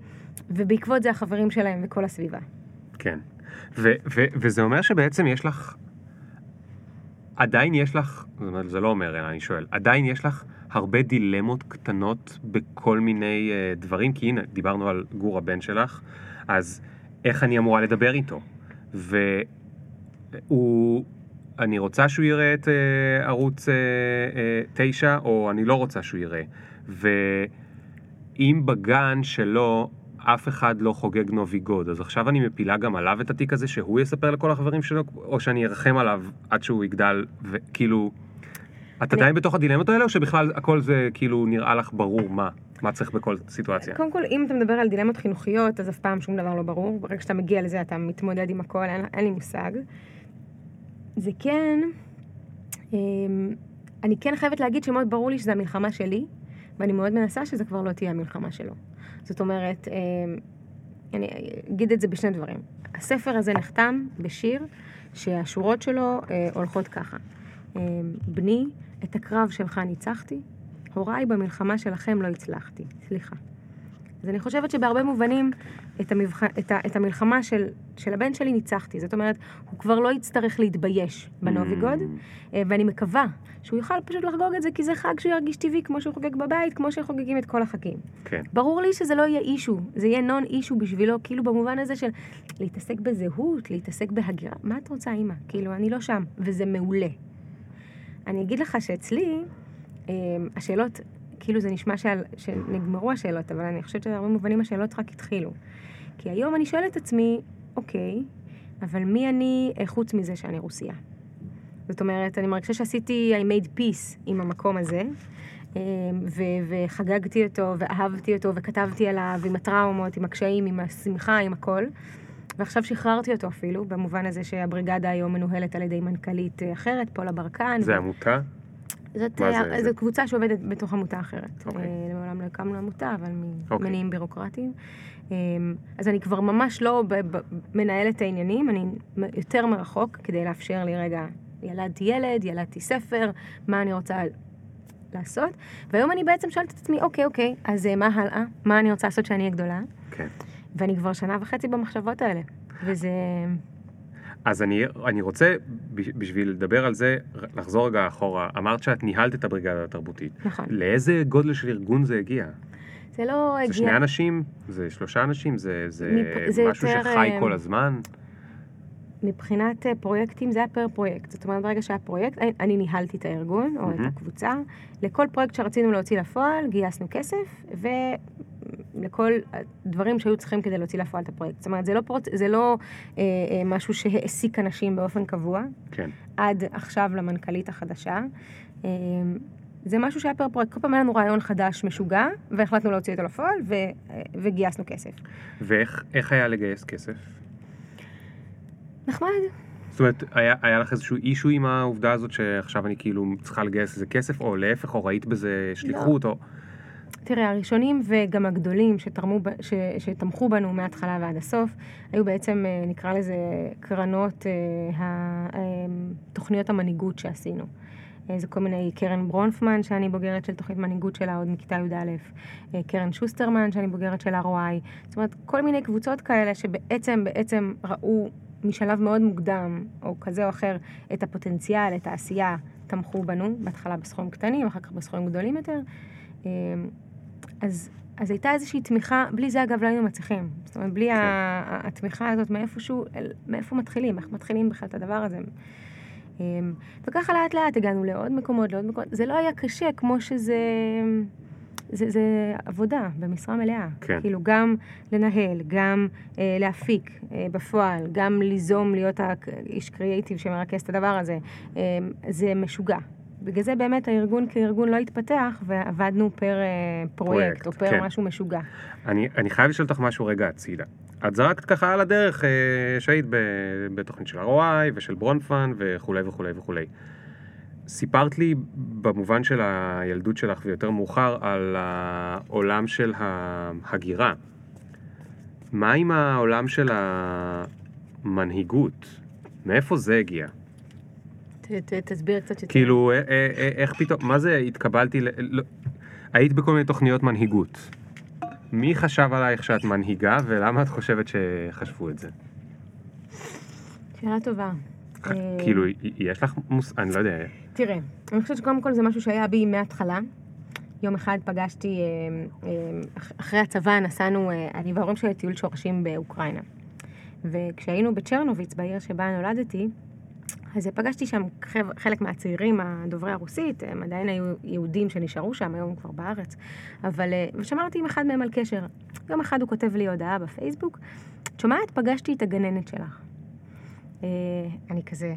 ובעקבות זה החברים שלהם וכל הסביבה. כן. ו- ו- וזה אומר שבעצם יש לך, עדיין יש לך, זאת אומרת, זה לא אומר, אלא אני שואל, עדיין יש לך הרבה דילמות קטנות בכל מיני uh, דברים, כי הנה, דיברנו על גור הבן שלך, אז איך אני אמורה לדבר איתו? והוא, אני רוצה שהוא יראה את uh, ערוץ uh, uh, 9, או אני לא רוצה שהוא יראה. ואם בגן שלו אף אחד לא חוגג נוביגוד, אז עכשיו אני מפילה גם עליו את התיק הזה שהוא יספר לכל החברים שלו, או שאני ארחם עליו עד שהוא יגדל, וכאילו... את אני- עדיין בתוך הדילמות האלה, או שבכלל הכל זה כאילו נראה לך ברור מה, מה צריך בכל סיטואציה? קודם כל, אם אתה מדבר על דילמות חינוכיות, אז אף פעם שום דבר לא ברור. ברגע שאתה מגיע לזה, אתה מתמודד עם הכל, אין, אין לי מושג. זה כן, אמ, אני כן חייבת להגיד שמאוד ברור לי שזו המלחמה שלי, ואני מאוד מנסה שזה כבר לא תהיה המלחמה שלו. זאת אומרת, אמ, אני אגיד את זה בשני דברים. הספר הזה נחתם בשיר שהשורות שלו אה, הולכות ככה. אמ, בני, את הקרב שלך ניצחתי, הוריי במלחמה שלכם לא הצלחתי. סליחה. אז אני חושבת שבהרבה מובנים את, המבח... את, ה... את המלחמה של... של הבן שלי ניצחתי. זאת אומרת, הוא כבר לא יצטרך להתבייש בנוביגוד, Mm. אה, ואני מקווה שהוא יוכל פשוט לחגוג את זה, כי זה חג שהוא ירגיש טבעי כמו שהוא חוגג בבית, כמו שחוגגים את כל החגים. כן. ברור לי שזה לא יהיה אישו, זה יהיה נון אישו בשבילו, כאילו במובן הזה של להתעסק בזהות, להתעסק בהגירה. מה את רוצה, אימא? כאילו, אני לא שם, וזה מעולה. אני אגיד לך שאצלי, אה, השאלות, כאילו זה נשמע שעל, שנגמרו השאלות, אבל אני חושבת שבהרבה מובנים השאלות רק התחילו. כי היום אני שואלת את עצמי, אוקיי, אבל מי אני אה, חוץ מזה שאני רוסייה? זאת אומרת, אני מרגישה שעשיתי, I made peace עם המקום הזה, אה, ו- וחגגתי אותו, ואהבתי אותו, וכתבתי עליו, עם הטראומות, עם הקשיים, עם השמחה, עם הכל. ועכשיו שחררתי אותו אפילו, במובן הזה שהבריגדה היום מנוהלת על ידי מנכ"לית אה, אחרת, פולה ברקן. זה עמותה? זאת, מה זה? זו זה- קבוצה שעובדת בתוך עמותה אחרת. אוקיי. אה, מעולם לא הקמנו עמותה, אבל אוקיי. ממניעים בירוקרטיים. אה, אז אני כבר ממש לא מנהלת את העניינים, אני יותר מרחוק, כדי לאפשר לי רגע, ילדתי ילד, ילדתי ספר, מה אני רוצה לעשות. והיום אני בעצם שואלת את עצמי, אוקיי, אוקיי, אז אה, מה הלאה? מה אני רוצה לעשות שאני אהיה גדולה? כן. ואני כבר שנה וחצי במחשבות האלה. וזה... אז אני, אני רוצה, בשביל לדבר על זה, לחזור רגע אחורה. אמרת שאת ניהלת את הבריגדה התרבותית. נכון. לאיזה גודל של ארגון זה הגיע? זה לא זה הגיע... שני אנשים? זה שלושה אנשים? זה, זה, מפ- זה משהו יותר, שחי אה, כל הזמן? מבחינת אה, פרויקטים זה היה פר פרויקט. זאת אומרת, ברגע שהיה פרויקט, אני- ניהלתי את הארגון, או את מהמם. הקבוצה. לכל פרויקט שרצינו להוציא לפועל, גייסנו כסף, ולכל הדברים שהיו צריכים כדי להוציא לפועל את הפרויקט. זאת אומרת, זה לא, פרוץ, זה לא אה, אה, משהו שהעסיק אנשים באופן קבוע, כן. עד עכשיו למנכ"לית החדשה. אה, זה משהו שהיה פר פרויקט, כל פעם היה לנו רעיון חדש משוגע, והחלטנו להוציא אותו לפועל, ו... וגייסנו כסף. ואיך היה לגייס כסף? נחמד. זאת אומרת, היה, היה לך איזשהו אישו עם העובדה הזאת שעכשיו אני כאילו צריכה לגייס איזה כסף, או להפך, או ראית בזה שליחות, לא. או... תראה, הראשונים וגם הגדולים שתרמו, ש, שתמכו בנו מההתחלה ועד הסוף, היו בעצם, אה, נקרא לזה, קרנות, אה, תוכניות המנהיגות שעשינו. זה כל מיני, קרן ברונפמן, שאני בוגרת של תוכנית מנהיגות שלה עוד מכיתה י"א, קרן שוסטרמן, שאני בוגרת של ROI, זאת אומרת, כל מיני קבוצות כאלה שבעצם, בעצם ראו משלב מאוד מוקדם, או כזה או אחר, את הפוטנציאל, את העשייה, תמכו בנו, בהתחלה בסכומים קטנים, אחר כך בסכומים גדולים יותר. אמ, אז, אז הייתה איזושהי תמיכה, בלי זה אגב לא היינו מצליחים. זאת אומרת, בלי כן. התמיכה הזאת מאיפשהו, מאיפה מתחילים, איך מתחילים בכלל את הדבר הזה. אמ, וככה לאט לאט הגענו לעוד מקומות, לעוד מקומות. זה לא היה קשה כמו שזה... זה, זה עבודה במשרה מלאה. כן. כאילו גם לנהל, גם אה, להפיק אה, בפועל, גם ליזום, להיות האיש קריאייטיב שמרכז את הדבר הזה. אה, זה משוגע. בגלל זה באמת הארגון כארגון לא התפתח ועבדנו פר אה, פרויקט, פרויקט או פר כן. משהו משוגע. אני, אני חייב לשאול אותך משהו רגע הצידה. את זרקת ככה על הדרך אה, שהיית בתוכנית של ROI ושל ברונפן וכולי וכולי וכולי. סיפרת לי במובן של הילדות שלך ויותר מאוחר על העולם של ההגירה. מה עם העולם של המנהיגות? מאיפה זה הגיע? תסביר קצת יותר. כאילו, אה, אה, אה, איך פתאום, מה זה התקבלתי, לא, היית בכל מיני תוכניות מנהיגות. מי חשב עלייך שאת מנהיגה ולמה את חושבת שחשבו את זה? שאלה טובה. כאילו, יש לך מוס... אני לא יודע. תראה, אני חושבת שקודם כל זה משהו שהיה בי מההתחלה. יום אחד פגשתי, אחרי הצבא נסענו, אני וההורים שלי לטיול שורשים באוקראינה. וכשהיינו בצ'רנוביץ, בעיר שבה נולדתי, אז פגשתי שם חלק מהצעירים הדוברי הרוסית, הם עדיין היו יהודים שנשארו שם, היום כבר בארץ, אבל, ושמרתי עם אחד מהם על קשר. יום אחד הוא כותב לי הודעה בפייסבוק, את שומעת? פגשתי את הגננת שלך. אני כזה,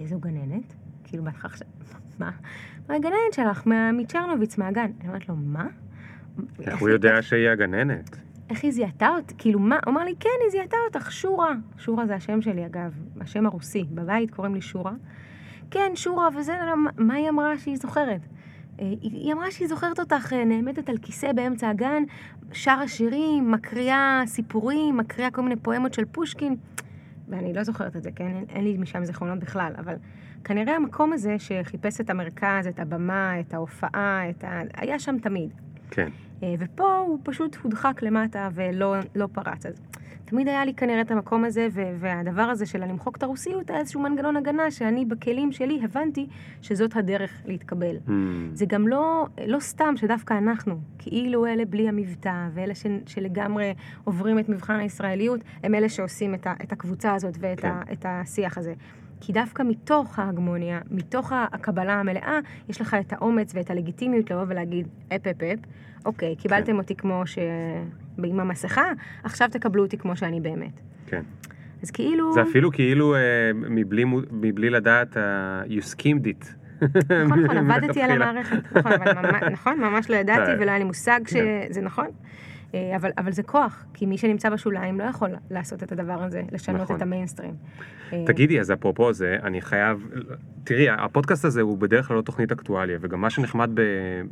איזו גננת? כאילו בהתחלה עכשיו, מה? מה הגננת שלך? מצ'רנוביץ, מהגן. אני אומרת לו, מה? איך הוא יודע שהיא הגננת? איך היא זיהתה אותי? כאילו, מה? הוא אמר לי, כן, היא זיהתה אותך, שורה. שורה זה השם שלי, אגב, השם הרוסי. בבית קוראים לי שורה. כן, שורה, וזה, מה היא אמרה שהיא זוכרת? אה, היא אמרה שהיא זוכרת אותך אה, נעמדת על כיסא באמצע הגן, שרה שירים, מקריאה סיפורים, מקריאה כל מיני פואמות של פושקין. ואני לא זוכרת את זה, כן? אין, אין לי משם זיכרונות בכלל, אבל כנראה המקום הזה שחיפש את המרכז, את הבמה, את ההופעה, את ה... היה שם תמיד. כן. אה, ופה הוא פשוט הודחק למטה ולא לא פרץ. אז תמיד היה לי כנראה את המקום הזה, והדבר הזה של למחוק את הרוסיות היה איזשהו מנגנון הגנה שאני בכלים שלי הבנתי שזאת הדרך להתקבל. Mm. זה גם לא, לא סתם שדווקא אנחנו, כאילו אלה בלי המבטא, ואלה ש, שלגמרי עוברים את מבחן הישראליות, הם אלה שעושים את, ה, את הקבוצה הזאת ואת כן. ה, את השיח הזה. כי דווקא מתוך ההגמוניה, מתוך הקבלה המלאה, יש לך את האומץ ואת הלגיטימיות לבוא ולהגיד, אפ אפ אפ, אוקיי, קיבלתם כן. אותי כמו ש... עם המסכה, עכשיו תקבלו אותי כמו שאני באמת. כן. אז כאילו... זה אפילו כאילו אה, מבלי, מבלי לדעת, uh, you schemed it. נכון, נכון, [laughs] עבדתי על המערכת, נכון, אבל ממש, נכון, ממש לא ידעתי [laughs] ולא היה לי מושג כן. שזה נכון. אה, אבל, אבל זה כוח, כי מי שנמצא בשוליים לא יכול לעשות את הדבר הזה, לשנות נכון. את המיינסטרים. אה, תגידי, אז אפרופו זה, אני חייב, תראי, הפודקאסט הזה הוא בדרך כלל לא תוכנית אקטואליה, וגם מה שנחמד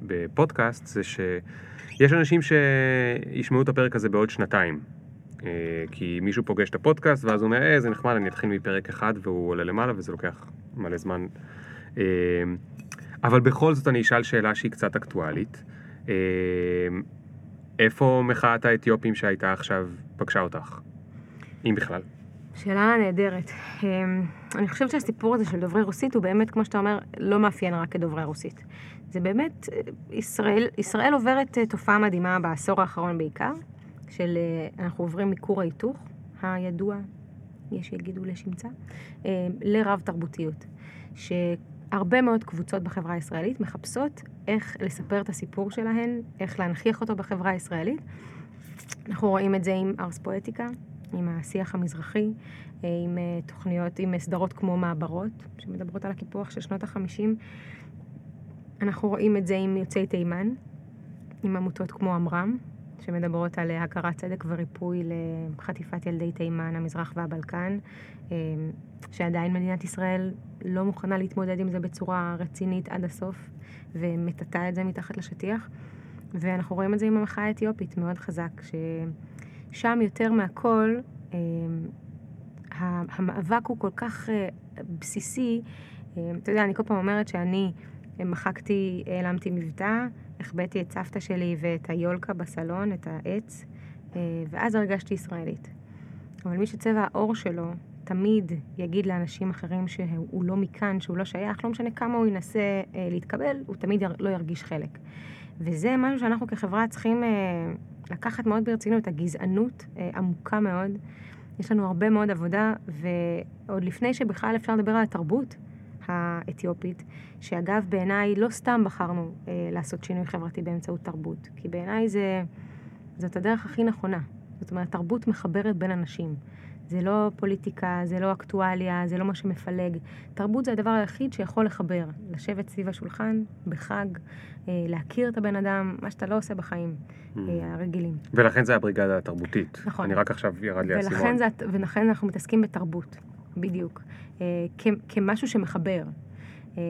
בפודקאסט זה שיש אנשים שישמעו את הפרק הזה בעוד שנתיים. אה, כי מישהו פוגש את הפודקאסט ואז הוא אומר, אה, זה נחמד, אני אתחיל מפרק אחד והוא עולה למעלה וזה לוקח מלא זמן. אבל בכל זאת אני אשאל שאלה שהיא קצת אקטואלית. איפה מחאת האתיופים שהייתה עכשיו פגשה אותך? אם בכלל. שאלה נהדרת. אמ, אני חושבת שהסיפור הזה של דוברי רוסית הוא באמת, כמו שאתה אומר, לא מאפיין רק את דוברי רוסית. זה באמת, ישראל, ישראל עוברת אה, תופעה מדהימה בעשור האחרון בעיקר, של אה, אנחנו עוברים מכור ההיתוך הידוע, יש שיגידו לשמצה, אה, לרב תרבותיות. ש... הרבה מאוד קבוצות בחברה הישראלית מחפשות איך לספר את הסיפור שלהן, איך להנכיח אותו בחברה הישראלית. אנחנו רואים את זה עם ארס פואטיקה, עם השיח המזרחי, אה, עם אה, תוכניות, עם סדרות כמו מעברות, שמדברות על הקיפוח של שנות החמישים. אנחנו רואים את זה עם יוצאי תימן, עם עמותות כמו עמרם, שמדברות על הכרת צדק וריפוי לחטיפת ילדי תימן, המזרח והבלקן, אה, שעדיין מדינת ישראל לא מוכנה להתמודד עם זה בצורה רצינית עד הסוף, ומטאטא את זה מתחת לשטיח. ואנחנו רואים את זה עם המחאה האתיופית מאוד חזק, ששם יותר מהכל, אה, המאבק הוא כל כך אה, בסיסי. אתה יודע, אני כל פעם אומרת שאני מחקתי, העלמתי מבטא, החבאתי את סבתא שלי ואת היולקה בסלון, את העץ, אה, ואז הרגשתי ישראלית. אבל מי שצבע העור שלו תמיד יגיד לאנשים אחרים שהוא לא מכאן, שהוא לא שייך, לא משנה כמה הוא ינסה אה, להתקבל, הוא תמיד לא ירגיש חלק. וזה משהו שאנחנו כחברה צריכים אה, לקחת מאוד ברצינות, הגזענות עמוקה מאוד. יש לנו הרבה מאוד עבודה, ועוד לפני שבכלל אפשר לדבר על התרבות, האתיופית, שאגב בעיניי לא סתם בחרנו אה, לעשות שינוי חברתי באמצעות תרבות, כי בעיניי זה, זאת הדרך הכי נכונה. זאת אומרת, תרבות מחברת בין אנשים. זה לא פוליטיקה, זה לא אקטואליה, זה לא מה שמפלג. תרבות זה הדבר היחיד שיכול לחבר, לשבת סביב השולחן, בחג, אה, להכיר את הבן אדם, מה שאתה לא עושה בחיים mm. הרגילים. ולכן זה הבריגדה התרבותית. נכון. אני רק עכשיו ירד לי האסימון. ולכן אנחנו מתעסקים בתרבות, בדיוק. אה, כמשהו שמחבר. אה,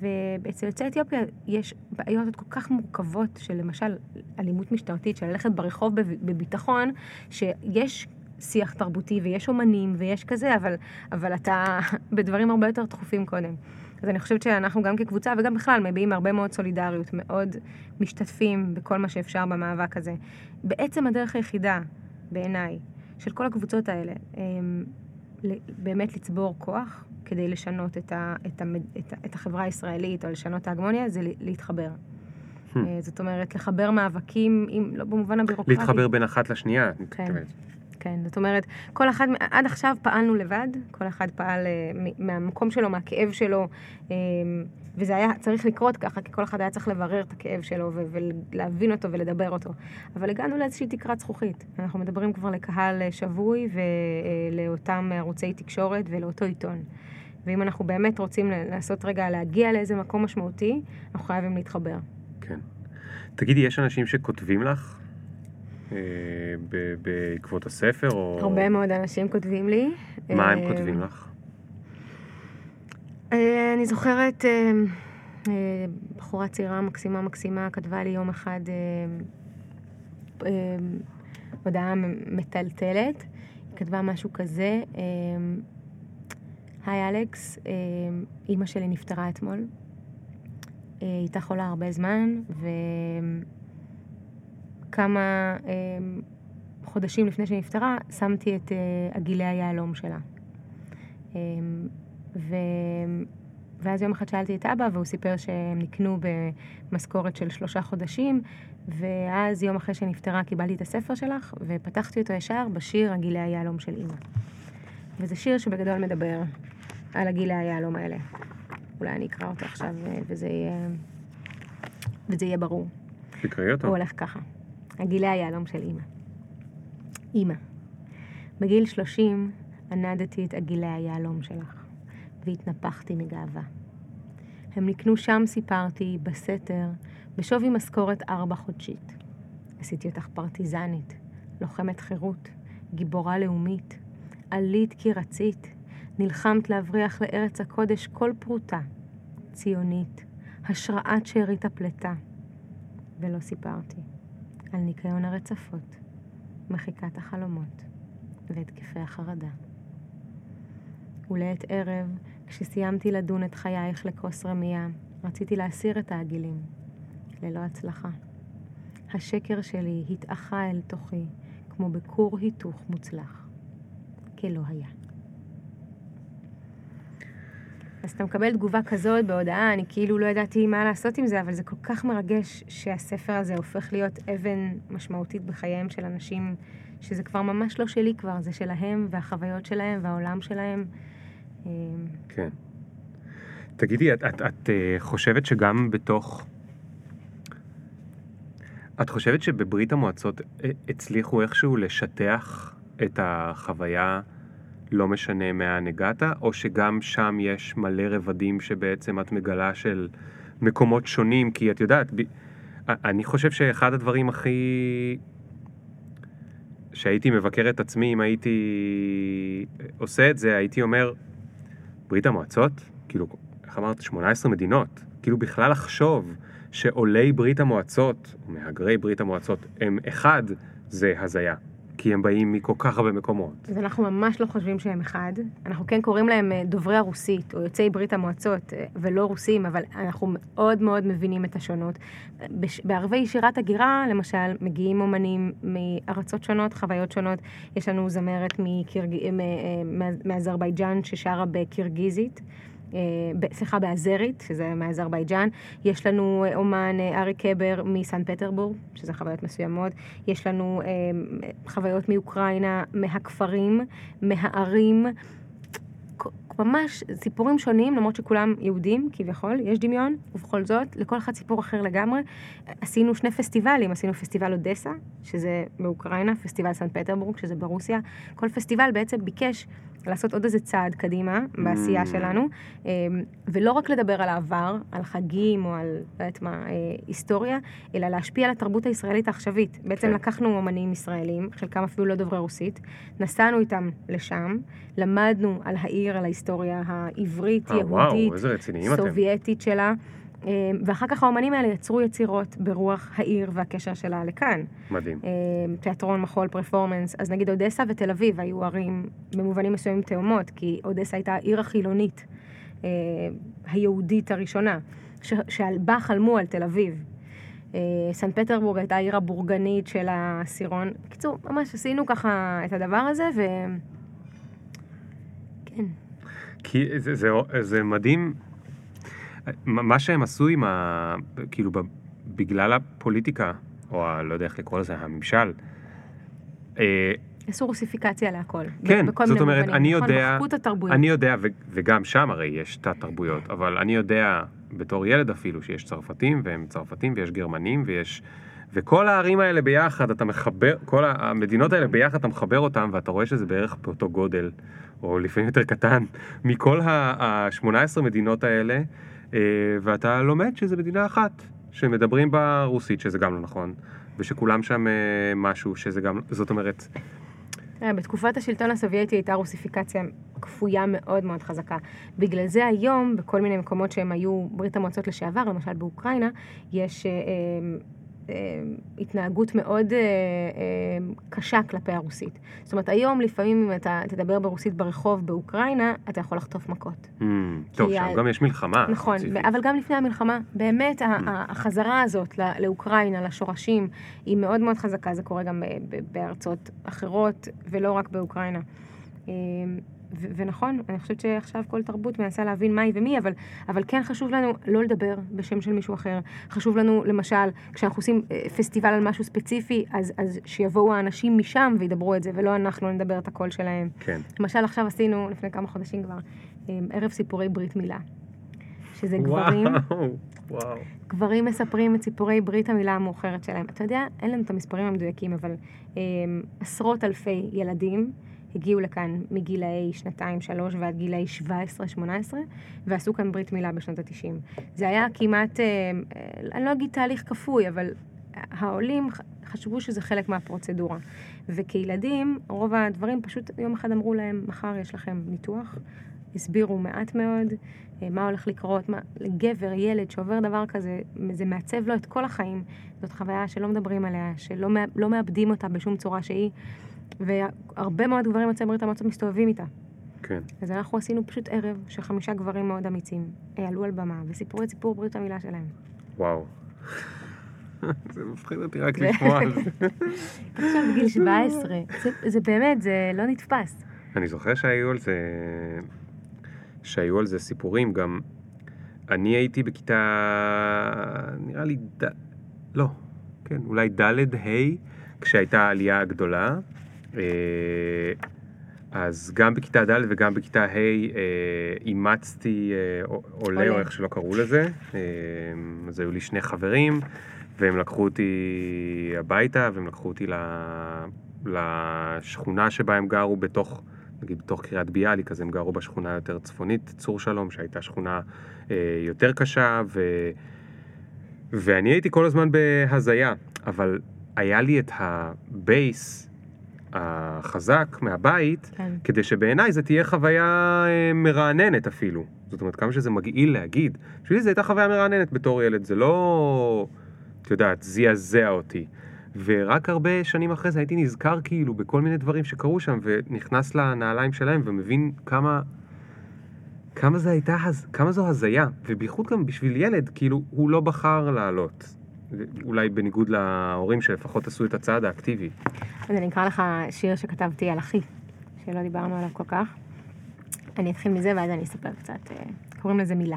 ואצל יוצאי אתיופיה יש בעיות כל כך מורכבות של למשל אלימות משטרתית, של ללכת ברחוב בביטחון, שיש שיח תרבותי ויש אומנים ויש כזה, אבל, אבל אתה [laughs] בדברים הרבה יותר דחופים קודם. אז אני חושבת שאנחנו גם כקבוצה וגם בכלל מביעים הרבה מאוד סולידריות, מאוד משתתפים בכל מה שאפשר במאבק הזה. בעצם הדרך היחידה, בעיניי, של כל הקבוצות האלה, באמת לצבור כוח כדי לשנות את, ה, את, ה, את, ה, את החברה הישראלית או לשנות את ההגמוניה, זה להתחבר. Hmm. אה, זאת אומרת, לחבר מאבקים, אם, לא במובן הבירוקרטי. להתחבר בין אחת לשנייה. כן, כן. זאת אומרת, כל אחד, עד עכשיו פעלנו לבד, כל אחד פעל אה, מהמקום שלו, מהכאב שלו, אה, וזה היה צריך לקרות ככה, כי כל אחד היה צריך לברר את הכאב שלו ולהבין אותו ולדבר אותו. אבל הגענו לאיזושהי תקרת זכוכית. אנחנו מדברים כבר לקהל שבוי ולאותם ערוצי תקשורת ולאותו עיתון. ואם אנחנו באמת רוצים לעשות רגע, להגיע לאיזה מקום משמעותי, אנחנו חייבים להתחבר. כן. תגידי, יש אנשים שכותבים לך? אה, בעקבות הספר, או... הרבה מאוד אנשים כותבים לי. מה הם אה, כותבים לך? אה, אני זוכרת, בחורה צעירה מקסימה מקסימה כתבה לי יום אחד הודעה מטלטלת. היא כתבה משהו כזה, היי אלכס, אימא שלי נפטרה אתמול. היא הייתה חולה הרבה זמן, וכמה חודשים לפני שנפטרה, שמתי את עגילי היהלום שלה. ו... ואז יום אחד שאלתי את אבא, והוא סיפר שהם נקנו במשכורת של שלושה חודשים, ואז יום אחרי שנפטרה קיבלתי את הספר שלך, ופתחתי אותו ישר בשיר הגילי היהלום של אימא. וזה שיר שבגדול מדבר על הגילי היהלום האלה. אולי אני אקרא אותו עכשיו, וזה יהיה, וזה יהיה ברור. תקראי אותו. הוא הולך ככה. הגילי היהלום של אימא. אימא, בגיל שלושים ענדתי את עגילי היהלום שלך. והתנפחתי מגאווה. הם נקנו שם, סיפרתי, בסתר, בשווי משכורת ארבע חודשית. עשיתי אותך פרטיזנית, לוחמת חירות, גיבורה לאומית. עלית כי רצית, נלחמת להבריח לארץ הקודש כל פרוטה. ציונית, השראת שארית הפלטה. ולא סיפרתי על ניקיון הרצפות, מחיקת החלומות והתקפי החרדה. ולעת ערב כשסיימתי לדון את חייך לכוס רמייה, רציתי להסיר את העגילים. ללא הצלחה. השקר שלי התאחה אל תוכי, כמו בכור היתוך מוצלח. כלא היה. אז אתה מקבל תגובה כזאת בהודעה, אני כאילו לא ידעתי מה לעשות עם זה, אבל זה כל כך מרגש שהספר הזה הופך להיות אבן משמעותית בחייהם של אנשים, שזה כבר ממש לא שלי כבר, זה שלהם, והחוויות שלהם, והעולם שלהם. כן. תגידי, את, את, את אה, חושבת שגם בתוך... את חושבת שבברית המועצות אה, הצליחו איכשהו לשטח את החוויה לא משנה מאן הגעת, או שגם שם יש מלא רבדים שבעצם את מגלה של מקומות שונים, כי את יודעת, ב... אני חושב שאחד הדברים הכי... שהייתי מבקר את עצמי אם הייתי עושה את זה, הייתי אומר, ברית המועצות, כאילו, איך אמרת, 18 מדינות, כאילו בכלל לחשוב שעולי ברית המועצות, מהגרי ברית המועצות, הם אחד, זה הזיה. כי הם באים מכל כך הרבה מקומות. אז אנחנו ממש לא חושבים שהם אחד. אנחנו כן קוראים להם אה, דוברי הרוסית, או יוצאי ברית המועצות, אה, ולא רוסים, אבל אנחנו מאוד מאוד מבינים את השונות. בערבי שירת הגירה, למשל, מגיעים אומנים מארצות שונות, חוויות שונות. יש לנו זמרת. אה, מאזרבייג'אן ששרה בקירגיזית. אה, סליחה, באזרית, שזה מאזרבייג'אן. יש לנו אה, אומן אה, ארי קבר מסן פטרבורג, שזה חוויות מסוימות. יש לנו חוויות מאוקראינה, מהכפרים, מהערים. ממש סיפורים שונים, למרות שכולם יהודים כביכול, יש דמיון, ובכל זאת, לכל אחד סיפור אחר לגמרי. עשינו שני פסטיבלים, עשינו פסטיבל אודסה, שזה באוקראינה, פסטיבל סן פטרבורג, שזה ברוסיה. כל פסטיבל בעצם ביקש לעשות עוד איזה צעד קדימה בעשייה mm. שלנו, אמ, ולא רק לדבר על העבר, על חגים או על, לא יודעת מה, אה, היסטוריה, אלא להשפיע על התרבות הישראלית העכשווית. בעצם כן. לקחנו אומנים ישראלים, חלקם אפילו לא דוברי רוסית, נסענו איתם לשם, למדנו על העיר, על ההיסטוריה העברית, אה, יהודית, סובייטית שלה. אמ, ואחר כך האומנים האלה יצרו יצירות ברוח העיר והקשר שלה לכאן. מדהים. אמ, תיאטרון, מחול, פרפורמנס. אז נגיד אודסה ותל אביב היו ערים במובנים מסוימים תאומות, כי אודסה הייתה העיר החילונית, אמ, היהודית הראשונה, שבה חלמו על תל אביב. סן פטרבורג הייתה העיר הבורגנית של העשירון. בקיצור, ממש עשינו ככה את הדבר הזה, ו... כן. כי זה, זה, זה מדהים מה שהם עשו עם ה... כאילו, בגלל הפוליטיקה, או ה... לא יודע איך לקרוא לזה, הממשל. אה, עשו רוסיפיקציה להכל. כן, זאת אומרת, מובנים. אני יודע, אני יודע, ו- וגם שם הרי יש תת תרבויות, אבל אני יודע בתור ילד אפילו שיש צרפתים, והם צרפתים, ויש גרמנים, ויש... וכל הערים האלה ביחד, אתה מחבר, כל המדינות האלה ביחד, אתה מחבר אותם, ואתה רואה שזה בערך באותו גודל, או לפעמים יותר קטן, מכל ה-18 מדינות האלה. אה, ואתה לומד שזה מדינה אחת, שמדברים בה רוסית, שזה גם לא נכון, ושכולם שם אה, משהו, שזה גם, זאת אומרת... אה, בתקופת השלטון הסובייטי הייתה רוסיפיקציה כפויה מאוד מאוד חזקה. בגלל זה היום, בכל מיני מקומות שהם היו ברית המועצות לשעבר, למשל באוקראינה, יש התנהגות מאוד אה, אה, קשה כלפי הרוסית. זאת אומרת, היום לפעמים אם אתה תדבר ברוסית ברחוב באוקראינה, אתה יכול לחטוף מכות. Mm, טוב, שם גם יש מלחמה. נכון, אבל גם לפני המלחמה, באמת mm. החזרה הזאת לאוקראינה, לשורשים, היא מאוד מאוד חזקה, זה קורה גם בארצות אחרות, ולא רק באוקראינה. ונכון, אני חושבת שעכשיו כל תרבות מנסה להבין מהי ומי, אבל, אבל כן חשוב לנו לא לדבר בשם של מישהו אחר. חשוב לנו, למשל, כשאנחנו עושים אה, פסטיבל על משהו ספציפי, אז, אז שיבואו האנשים משם וידברו את זה, ולא אנחנו נדבר את הקול שלהם. כן. למשל, עכשיו עשינו, לפני כמה חודשים כבר, אה, ערב סיפורי ברית מילה. שזה גברים, וואו. גברים מספרים את סיפורי ברית המילה המאוחרת שלהם. אתה יודע, אין לנו את המספרים המדויקים, אבל אה, עשרות אלפי ילדים הגיעו לכאן מגילאי שנתיים, שלוש ועד גילאי 17-18, ועשו כאן ברית מילה בשנות ה-90. זה היה כמעט, אה, אני לא אגיד תהליך כפוי, אבל העולים חשבו שזה חלק מהפרוצדורה. וכילדים, רוב הדברים פשוט יום אחד אמרו להם, מחר יש לכם ניתוח. הסבירו מעט מאוד אה, מה הולך לקרות, מה, לגבר, ילד שעובר דבר כזה, זה מעצב לו את כל החיים. זאת חוויה שלא מדברים עליה, שלא לא מאבדים אותה בשום צורה שהיא. והרבה מאוד גברים יוצאי ברית המועצות מסתובבים איתה. כן. אז אנחנו עשינו פשוט ערב שחמישה גברים מאוד אמיצים עלו על במה וסיפרו את סיפור ברית המילה שלהם. וואו. [laughs] זה מפחיד אותי רק לשמוע על זה. [laughs] עכשיו בגיל 17, זה, באמת, זה לא נתפס. אני זוכר שהיו על זה, שהיו על זה סיפורים, גם אני הייתי בכיתה, נראה לי, ד... לא, כן, אולי ד' ה', כשהייתה העלייה הגדולה, אז גם בכיתה ד' וגם בכיתה ה' אה, אימצתי אה, עולה, או איך שלא קראו לזה. אז היו לי שני חברים, והם לקחו אותי הביתה, והם לקחו אותי לשכונה שבה הם גרו בתוך נגיד בתוך קריית ביאליק, אז הם גרו בשכונה יותר צפונית, צור שלום, שהייתה שכונה אה, יותר קשה, ו... ואני הייתי כל הזמן בהזיה, אבל היה לי את הבייס החזק מהבית, כן. כדי שבעיניי זה תהיה חוויה אה, מרעננת אפילו. זאת אומרת, כמה שזה מגעיל להגיד. בשבילי זו הייתה חוויה מרעננת בתור ילד, זה לא, את יודעת, זעזע אותי. ורק הרבה שנים אחרי זה הייתי נזכר כאילו בכל מיני דברים שקרו שם, ונכנס לנעליים שלהם ומבין כמה, כמה זה הייתה, כמה זו הזיה. ובייחוד גם בשביל ילד, כאילו, הוא לא בחר לעלות. אולי בניגוד להורים שלפחות עשו את הצעד האקטיבי. אז אני אקרא לך שיר שכתבתי על אחי, שלא דיברנו עליו כל כך. אני אתחיל מזה ואז אני אספר קצת. אה, קוראים לזה מילה.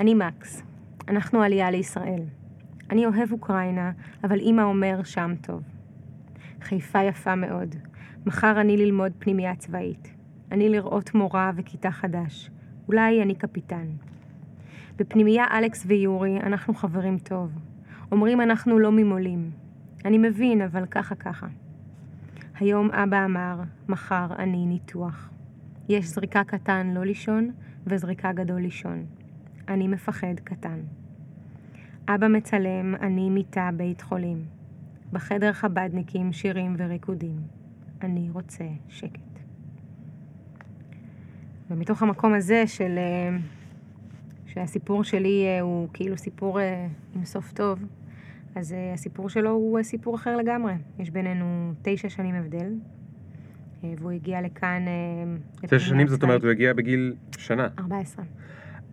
אני מקס. אנחנו עלייה לישראל. אני אוהב אוקראינה, אבל אימא אומר שם טוב. חיפה יפה מאוד. מחר אני ללמוד פנימייה צבאית. אני לראות מורה וכיתה חדש. אולי אני קפיטן. בפנימייה אלכס ויורי אנחנו חברים טוב. אומרים אנחנו לא ממולים. אני מבין, אבל ככה ככה. היום אבא אמר, מחר אני ניתוח. יש זריקה קטן לא לישון, וזריקה גדול לישון. אני מפחד קטן. אבא מצלם, אני מיטה בית חולים. בחדר חבדניקים שירים וריקודים. אני רוצה שקט. ומתוך המקום הזה של... אה, שהסיפור שלי אה, הוא כאילו סיפור אה, עם סוף טוב, אז uh, הסיפור שלו הוא סיפור אחר לגמרי. יש בינינו תשע שנים הבדל, והוא הגיע לכאן... תשע שנים זאת אומרת הוא הגיע בגיל שנה. 14.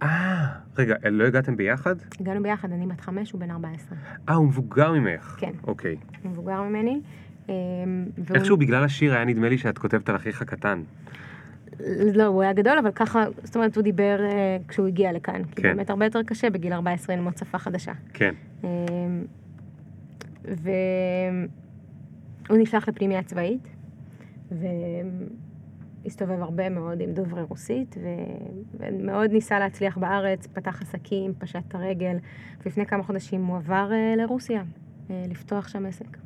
אה, רגע, לא הגעתם ביחד? הגענו ביחד, אני בת חמש, הוא בן 14. אה, הוא מבוגר ממך. כן. אוקיי. הוא מבוגר ממני. והוא... איכשהו בגלל השיר היה נדמה לי שאת כותבת על אחיך קטן. לא, הוא היה גדול, אבל ככה, זאת אומרת, הוא דיבר uh, כשהוא הגיע לכאן. כי כן. באמת הרבה יותר קשה בגיל 14 ללמוד שפה חדשה. כן. Um, והוא נשלח לפנימייה צבאית, והסתובב הרבה מאוד עם דוברי רוסית, ו... ומאוד ניסה להצליח בארץ, פתח עסקים, פשט את הרגל, ולפני כמה חודשים הוא עבר uh, לרוסיה, uh, לפתוח שם עסק.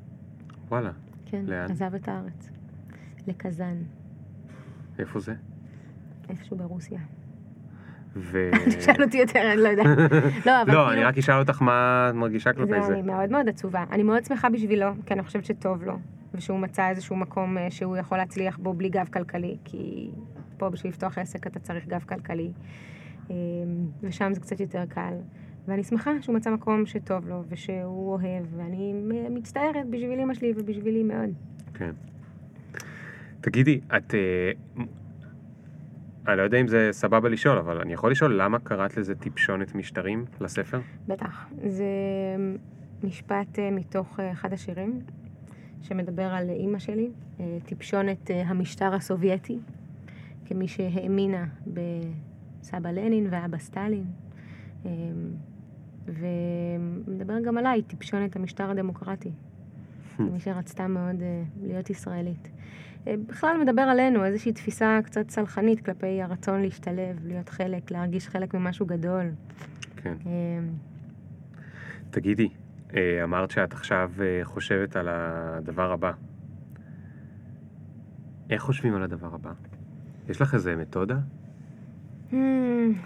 וואלה. כן, לאן? עזב את הארץ. לקזאן, איפה זה? איפשהו ברוסיה. ו... [laughs] תשאל אותי יותר, אני לא יודעת. [laughs] לא, אבל לא, כאילו... אני רק אשאל אותך מה את מרגישה כלפי זה. ואני מאוד מאוד עצובה. אני מאוד שמחה בשבילו, כי אני חושבת שטוב לו, ושהוא מצא איזשהו מקום אה, שהוא יכול להצליח בו בלי גב כלכלי, כי פה בשביל לפתוח עסק אתה צריך גב כלכלי, אה, ושם זה קצת יותר קל. ואני שמחה שהוא מצא מקום שטוב לו, ושהוא אוהב, ואני מצטערת בשביל אמא שלי ובשבילי מאוד. כן. תגידי, את... אה, אני לא יודע אם זה סבבה לשאול, אבל אני יכול לשאול למה קראת לזה טיפשונת משטרים לספר? בטח. זה משפט אה, מתוך אה, אחד השירים, שמדבר על אימא שלי, טיפשונת המשטר הסובייטי, כמי שהאמינה בסבא לנין ואבא סטלין, אה, ומדבר גם עליי, טיפשונת המשטר הדמוקרטי, כמי שרצתה מאוד להיות ישראלית. אה, בכלל מדבר עלינו, איזושהי תפיסה קצת סלחנית כלפי הרצון להשתלב, להיות חלק, להרגיש חלק ממשהו גדול. כן. אה, תגידי, אה, אמרת שאת עכשיו חושבת על הדבר הבא. איך חושבים על הדבר הבא? יש לך איזה מתודה?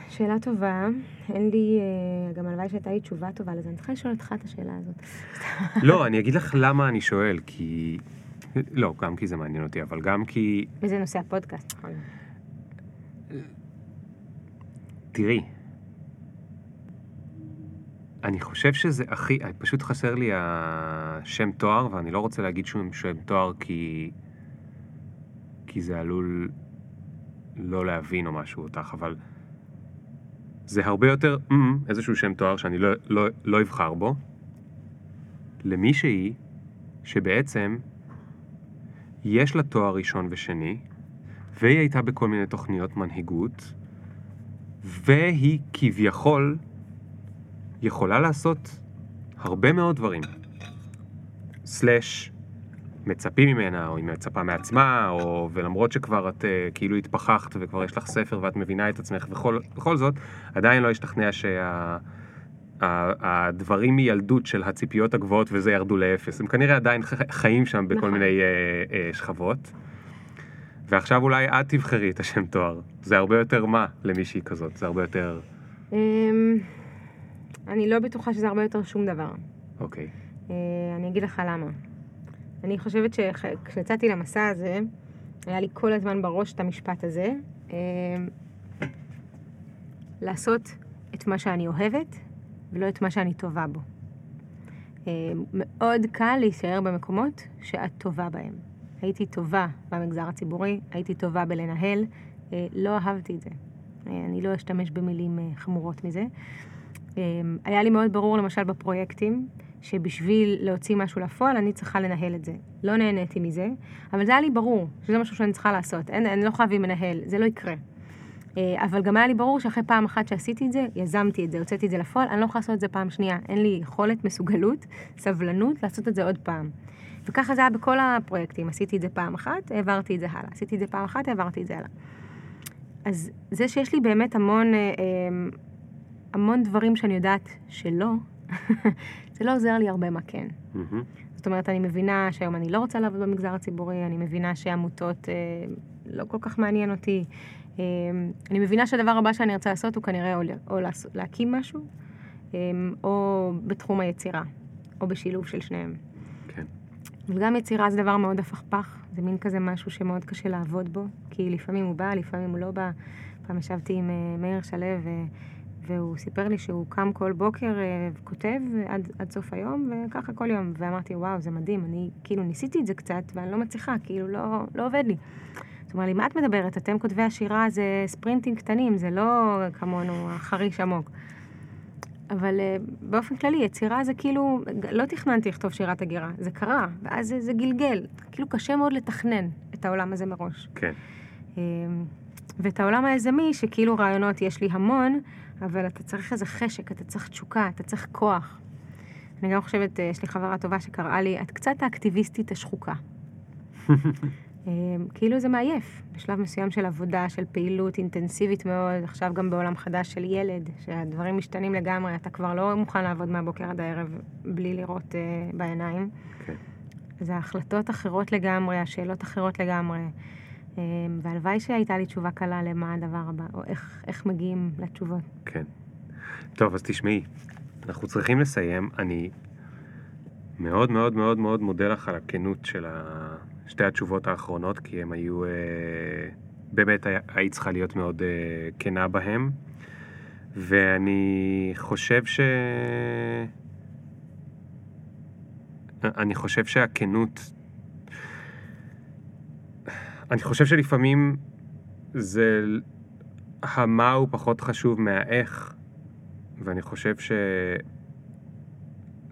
שאלה טובה. אין לי, גם הלוואי שהייתה לי תשובה טובה לזה. אני צריכה לשאול אותך את השאלה הזאת. לא, אני אגיד לך למה אני שואל, כי... לא, גם כי זה מעניין אותי, אבל גם כי... וזה נושא הפודקאסט, נכון? תראי, אני חושב שזה הכי... פשוט חסר לי השם תואר, ואני לא רוצה להגיד שום שם תואר כי... כי זה עלול לא להבין או משהו אותך, אבל זה הרבה יותר mm, איזשהו שם תואר שאני לא, לא, לא אבחר בו, למישהי שבעצם יש לה תואר ראשון ושני, והיא הייתה בכל מיני תוכניות מנהיגות, והיא כביכול יכולה לעשות הרבה מאוד דברים. סלאש מצפים ממנה, או היא מצפה מעצמה, או ולמרות שכבר את uh, כאילו התפכחת וכבר יש לך ספר ואת מבינה את עצמך, וכל, זאת, עדיין לא השתכנע שהדברים מילדות של הציפיות הגבוהות וזה ירדו לאפס. הם כנראה עדיין חיים שם בכל נכון. מיני uh, uh, שכבות. ועכשיו אולי את תבחרי את השם תואר. זה הרבה יותר מה למישהי כזאת? זה הרבה יותר... אמ, אני לא בטוחה שזה הרבה יותר שום דבר. אוקיי. אה, אני אגיד לך למה. אני חושבת שכשיצאתי למסע הזה, היה לי כל הזמן בראש את המשפט הזה, אמ, לעשות את מה שאני אוהבת ולא את מה שאני טובה בו. אמ, מאוד קל להישאר במקומות שאת טובה בהם. הייתי טובה במגזר הציבורי, הייתי טובה בלנהל, אה, לא אהבתי את זה. אה, אני לא אשתמש במילים אה, חמורות מזה. היה לי מאוד ברור למשל בפרויקטים, שבשביל להוציא משהו לפועל אני צריכה לנהל את זה. לא נהניתי מזה, אבל זה היה לי ברור שזה משהו שאני צריכה לעשות. אין, אני לא חייבים מנהל, זה לא יקרה. אבל גם היה לי ברור שאחרי פעם אחת שעשיתי את זה, יזמתי את זה, הוצאתי את זה לפועל, אני לא יכולה לעשות את זה פעם שנייה. אין לי יכולת, מסוגלות, סבלנות לעשות את זה עוד פעם. וככה זה היה בכל הפרויקטים, עשיתי את זה פעם אחת, העברתי את זה הלאה. עשיתי את זה פעם אחת, העברתי את זה הלאה. אז זה שיש לי באמת המון, אה, אמ, המון דברים שאני יודעת שלא, [laughs] זה לא עוזר לי הרבה מה כן. זאת אומרת, אני מבינה שהיום אני לא רוצה לעבוד במגזר הציבורי, אני מבינה שעמותות אה, לא כל כך מעניין אותי. אה, אני מבינה שהדבר הבא שאני רוצה לעשות הוא כנראה או, או להקים משהו, אה, או בתחום היצירה, או בשילוב של שניהם. אבל גם יצירה זה דבר מאוד הפכפך, זה מין כזה משהו שמאוד קשה לעבוד בו, כי לפעמים הוא בא, לפעמים הוא לא בא. פעם ישבתי עם uh, מאיר שלו, והוא סיפר לי שהוא קם כל בוקר uh, וכותב עד, עד סוף היום, וככה כל יום. ואמרתי, וואו, זה מדהים, אני כאילו ניסיתי את זה קצת, ואני לא מצליחה, כאילו לא, לא עובד לי. זאת אומרת לי, מה את מדברת? אתם כותבי השירה זה ספרינטים קטנים, זה לא כמונו החריש עמוק. אבל uh, באופן כללי, יצירה זה כאילו, לא תכננתי לכתוב שירת הגירה, זה קרה, ואז זה, זה גלגל. כאילו קשה מאוד לתכנן את העולם הזה מראש. כן. Uh, ואת העולם היזמי, שכאילו רעיונות יש לי המון, אבל אתה צריך איזה חשק, אתה צריך תשוקה, אתה צריך כוח. אני גם חושבת, uh, יש לי חברה טובה שקראה לי, את קצת האקטיביסטית השחוקה. [laughs] אמ, כאילו זה מעייף, בשלב מסוים של עבודה, של פעילות אינטנסיבית מאוד, עכשיו גם בעולם חדש של ילד, שהדברים משתנים לגמרי, אתה כבר לא מוכן לעבוד מהבוקר עד הערב בלי לראות uh, בעיניים. כן. אז ההחלטות אחרות לגמרי, השאלות אחרות לגמרי. Um, והלוואי שהייתה לי תשובה קלה למה הדבר הבא, או איך, איך מגיעים לתשובות. כן. טוב, אז תשמעי, אנחנו צריכים לסיים. אני מאוד מאוד מאוד מאוד מודה לך על הכנות של ה... שתי התשובות האחרונות, כי הם היו... אה, באמת היית צריכה להיות מאוד אה, כנה בהם. ואני חושב ש... אני חושב שהכנות... אני חושב שלפעמים זה... המה הוא פחות חשוב מהאיך, ואני חושב ש...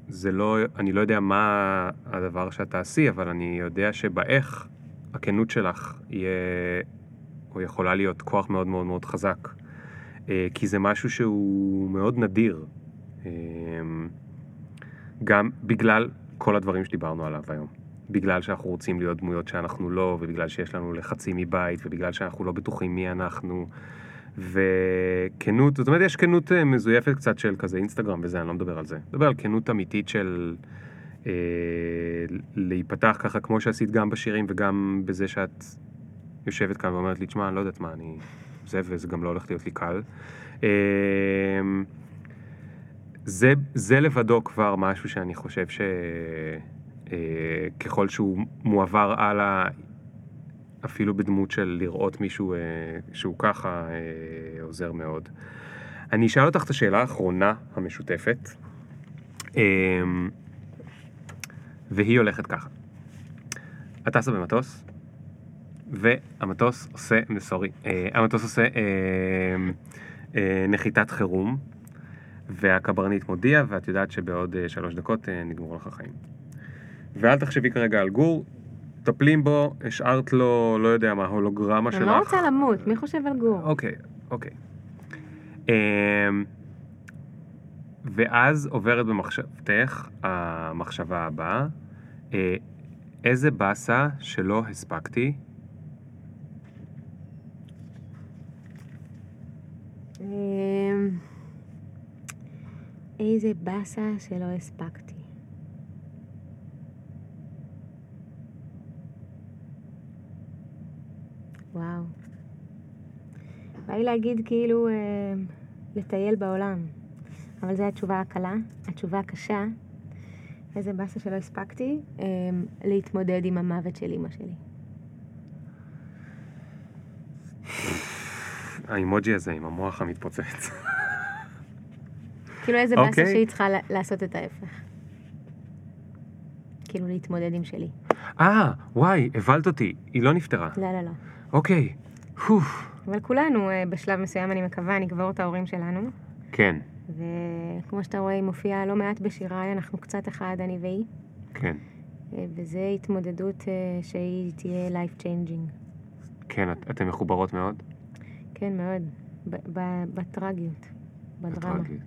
זה לא, אני לא יודע מה הדבר שאת תעשי, אבל אני יודע שבאיך הכנות שלך יהיה, או יכולה להיות כוח מאוד מאוד מאוד חזק. אה, כי זה משהו שהוא מאוד נדיר. אה, גם בגלל כל הדברים שדיברנו עליו היום. בגלל שאנחנו רוצים להיות דמויות שאנחנו לא, ובגלל שיש לנו לחצים מבית, ובגלל שאנחנו לא בטוחים מי אנחנו. וכנות, זאת אומרת, יש כנות אה, מזויפת קצת של כזה אינסטגרם וזה, אני לא מדבר על זה. אני מדבר על כנות אמיתית של אה, להיפתח ככה כמו שעשית גם בשירים וגם בזה שאת יושבת כאן ואומרת לי, תשמע, אני לא יודעת מה, אני... זה וזה גם לא הולך להיות לי קל. אה, זה, זה לבדו כבר משהו שאני חושב שככל אה, שהוא מועבר הלאה, אפילו בדמות של לראות מישהו אה, שהוא ככה אה, עוזר מאוד. אני אשאל אותך את השאלה האחרונה המשותפת, אה, והיא הולכת ככה. את טסה במטוס, והמטוס עושה, סורי, אה, המטוס עושה אה, אה, נחיתת חירום, והקברניט מודיע, ואת יודעת שבעוד אה, שלוש דקות אה, נגמרו לך החיים. ואל תחשבי כרגע על גור, מטפלים בו, השארת לו, לא יודע מה, הולוגרמה שלך. אני לא רוצה למות, מי חושב על גור? אוקיי, אוקיי. אמ, ואז עוברת במחשבתך המחשבה הבאה, אה, איזה באסה שלא הספקתי? אמ, איזה באסה שלא הספקתי. בא לי להגיד כאילו אה, לטייל בעולם, אבל זו התשובה הקלה. התשובה הקשה, איזה באסה שלא הספקתי, אה, להתמודד עם המוות של אימא שלי. האימוג'י הזה עם המוח המתפוצץ. כאילו איזה באסה אוקיי. שהיא צריכה לעשות את ההפך. כאילו להתמודד עם שלי. אה, וואי, הבלת אותי, היא לא נפטרה. לא, לא, לא. אוקיי, פו, אבל כולנו, אה, בשלב מסוים, אני מקווה, נקבור את ההורים שלנו. כן, וכמו שאתה רואה, היא מופיעה לא מעט בשיריי, אנחנו קצת אחד, אני והיא. כן, אה, וזו התמודדות אה, שהיא תהיה life changing. כן, את, אתן מחוברות מאוד. כן, מאוד. ב- ב- בטרגיות, בדרמה. בטרגיות.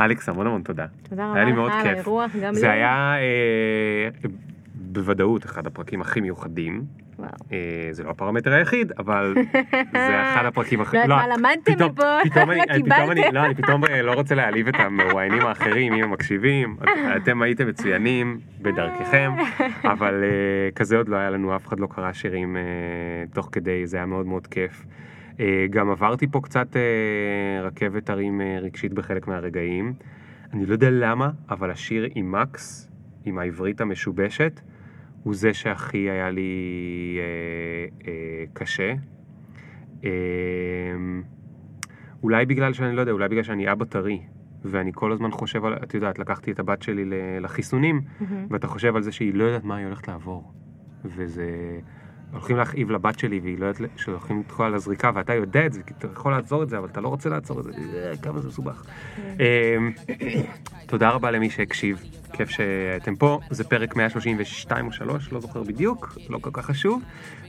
אלכס, המון המון תודה. תודה רבה לך על. האירוח, גם לי. זה היה אה, בוודאות אחד הפרקים הכי מיוחדים. אה, זה לא הפרמטר היחיד, אבל זה אחד הפרקים הכי... לא מה למדתם מפה, אני- קיבלתם. לא, אני פתאום אה, לא רוצה להעליב את המרואיינים האחרים, אם הם מקשיבים. אתם הייתם מצוינים בדרככם, אבל אה, כזה עוד לא היה לנו, אף אחד לא קרא שירים תוך כדי, זה היה מאוד מאוד כיף. גם עברתי פה קצת רכבת הרים רגשית בחלק מהרגעים. אני לא יודע למה, אבל השיר עם מקס, עם העברית המשובשת, הוא זה שהכי היה לי אה, אה, קשה. אה, אולי בגלל שאני לא יודע, אולי בגלל שאני אבא טרי, ואני כל הזמן חושב על, את יודעת, לקחתי את הבת שלי לחיסונים, מהמם. ואתה חושב על זה שהיא לא יודעת מה היא הולכת לעבור. וזה... הולכים להכאיב לבת שלי והיא לא יודעת שהולכים לתקוע על הזריקה ואתה יודע את זה כי אתה יכול לעצור את זה אבל אתה לא רוצה לעצור את זה, כמה זה מסובך. אמ, תודה רבה למי שהקשיב, כיף שאתם פה, זה פרק 132 או 3, לא זוכר בדיוק, לא כל כך חשוב,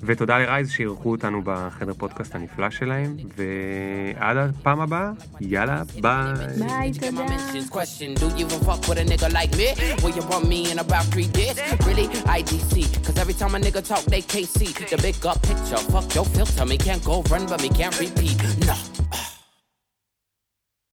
ותודה לרייז שאירחו אותנו בחדר פודקאסט הנפלא שלהם, ועד הפעם הבאה, יאללה, ביי. ביי, תודה.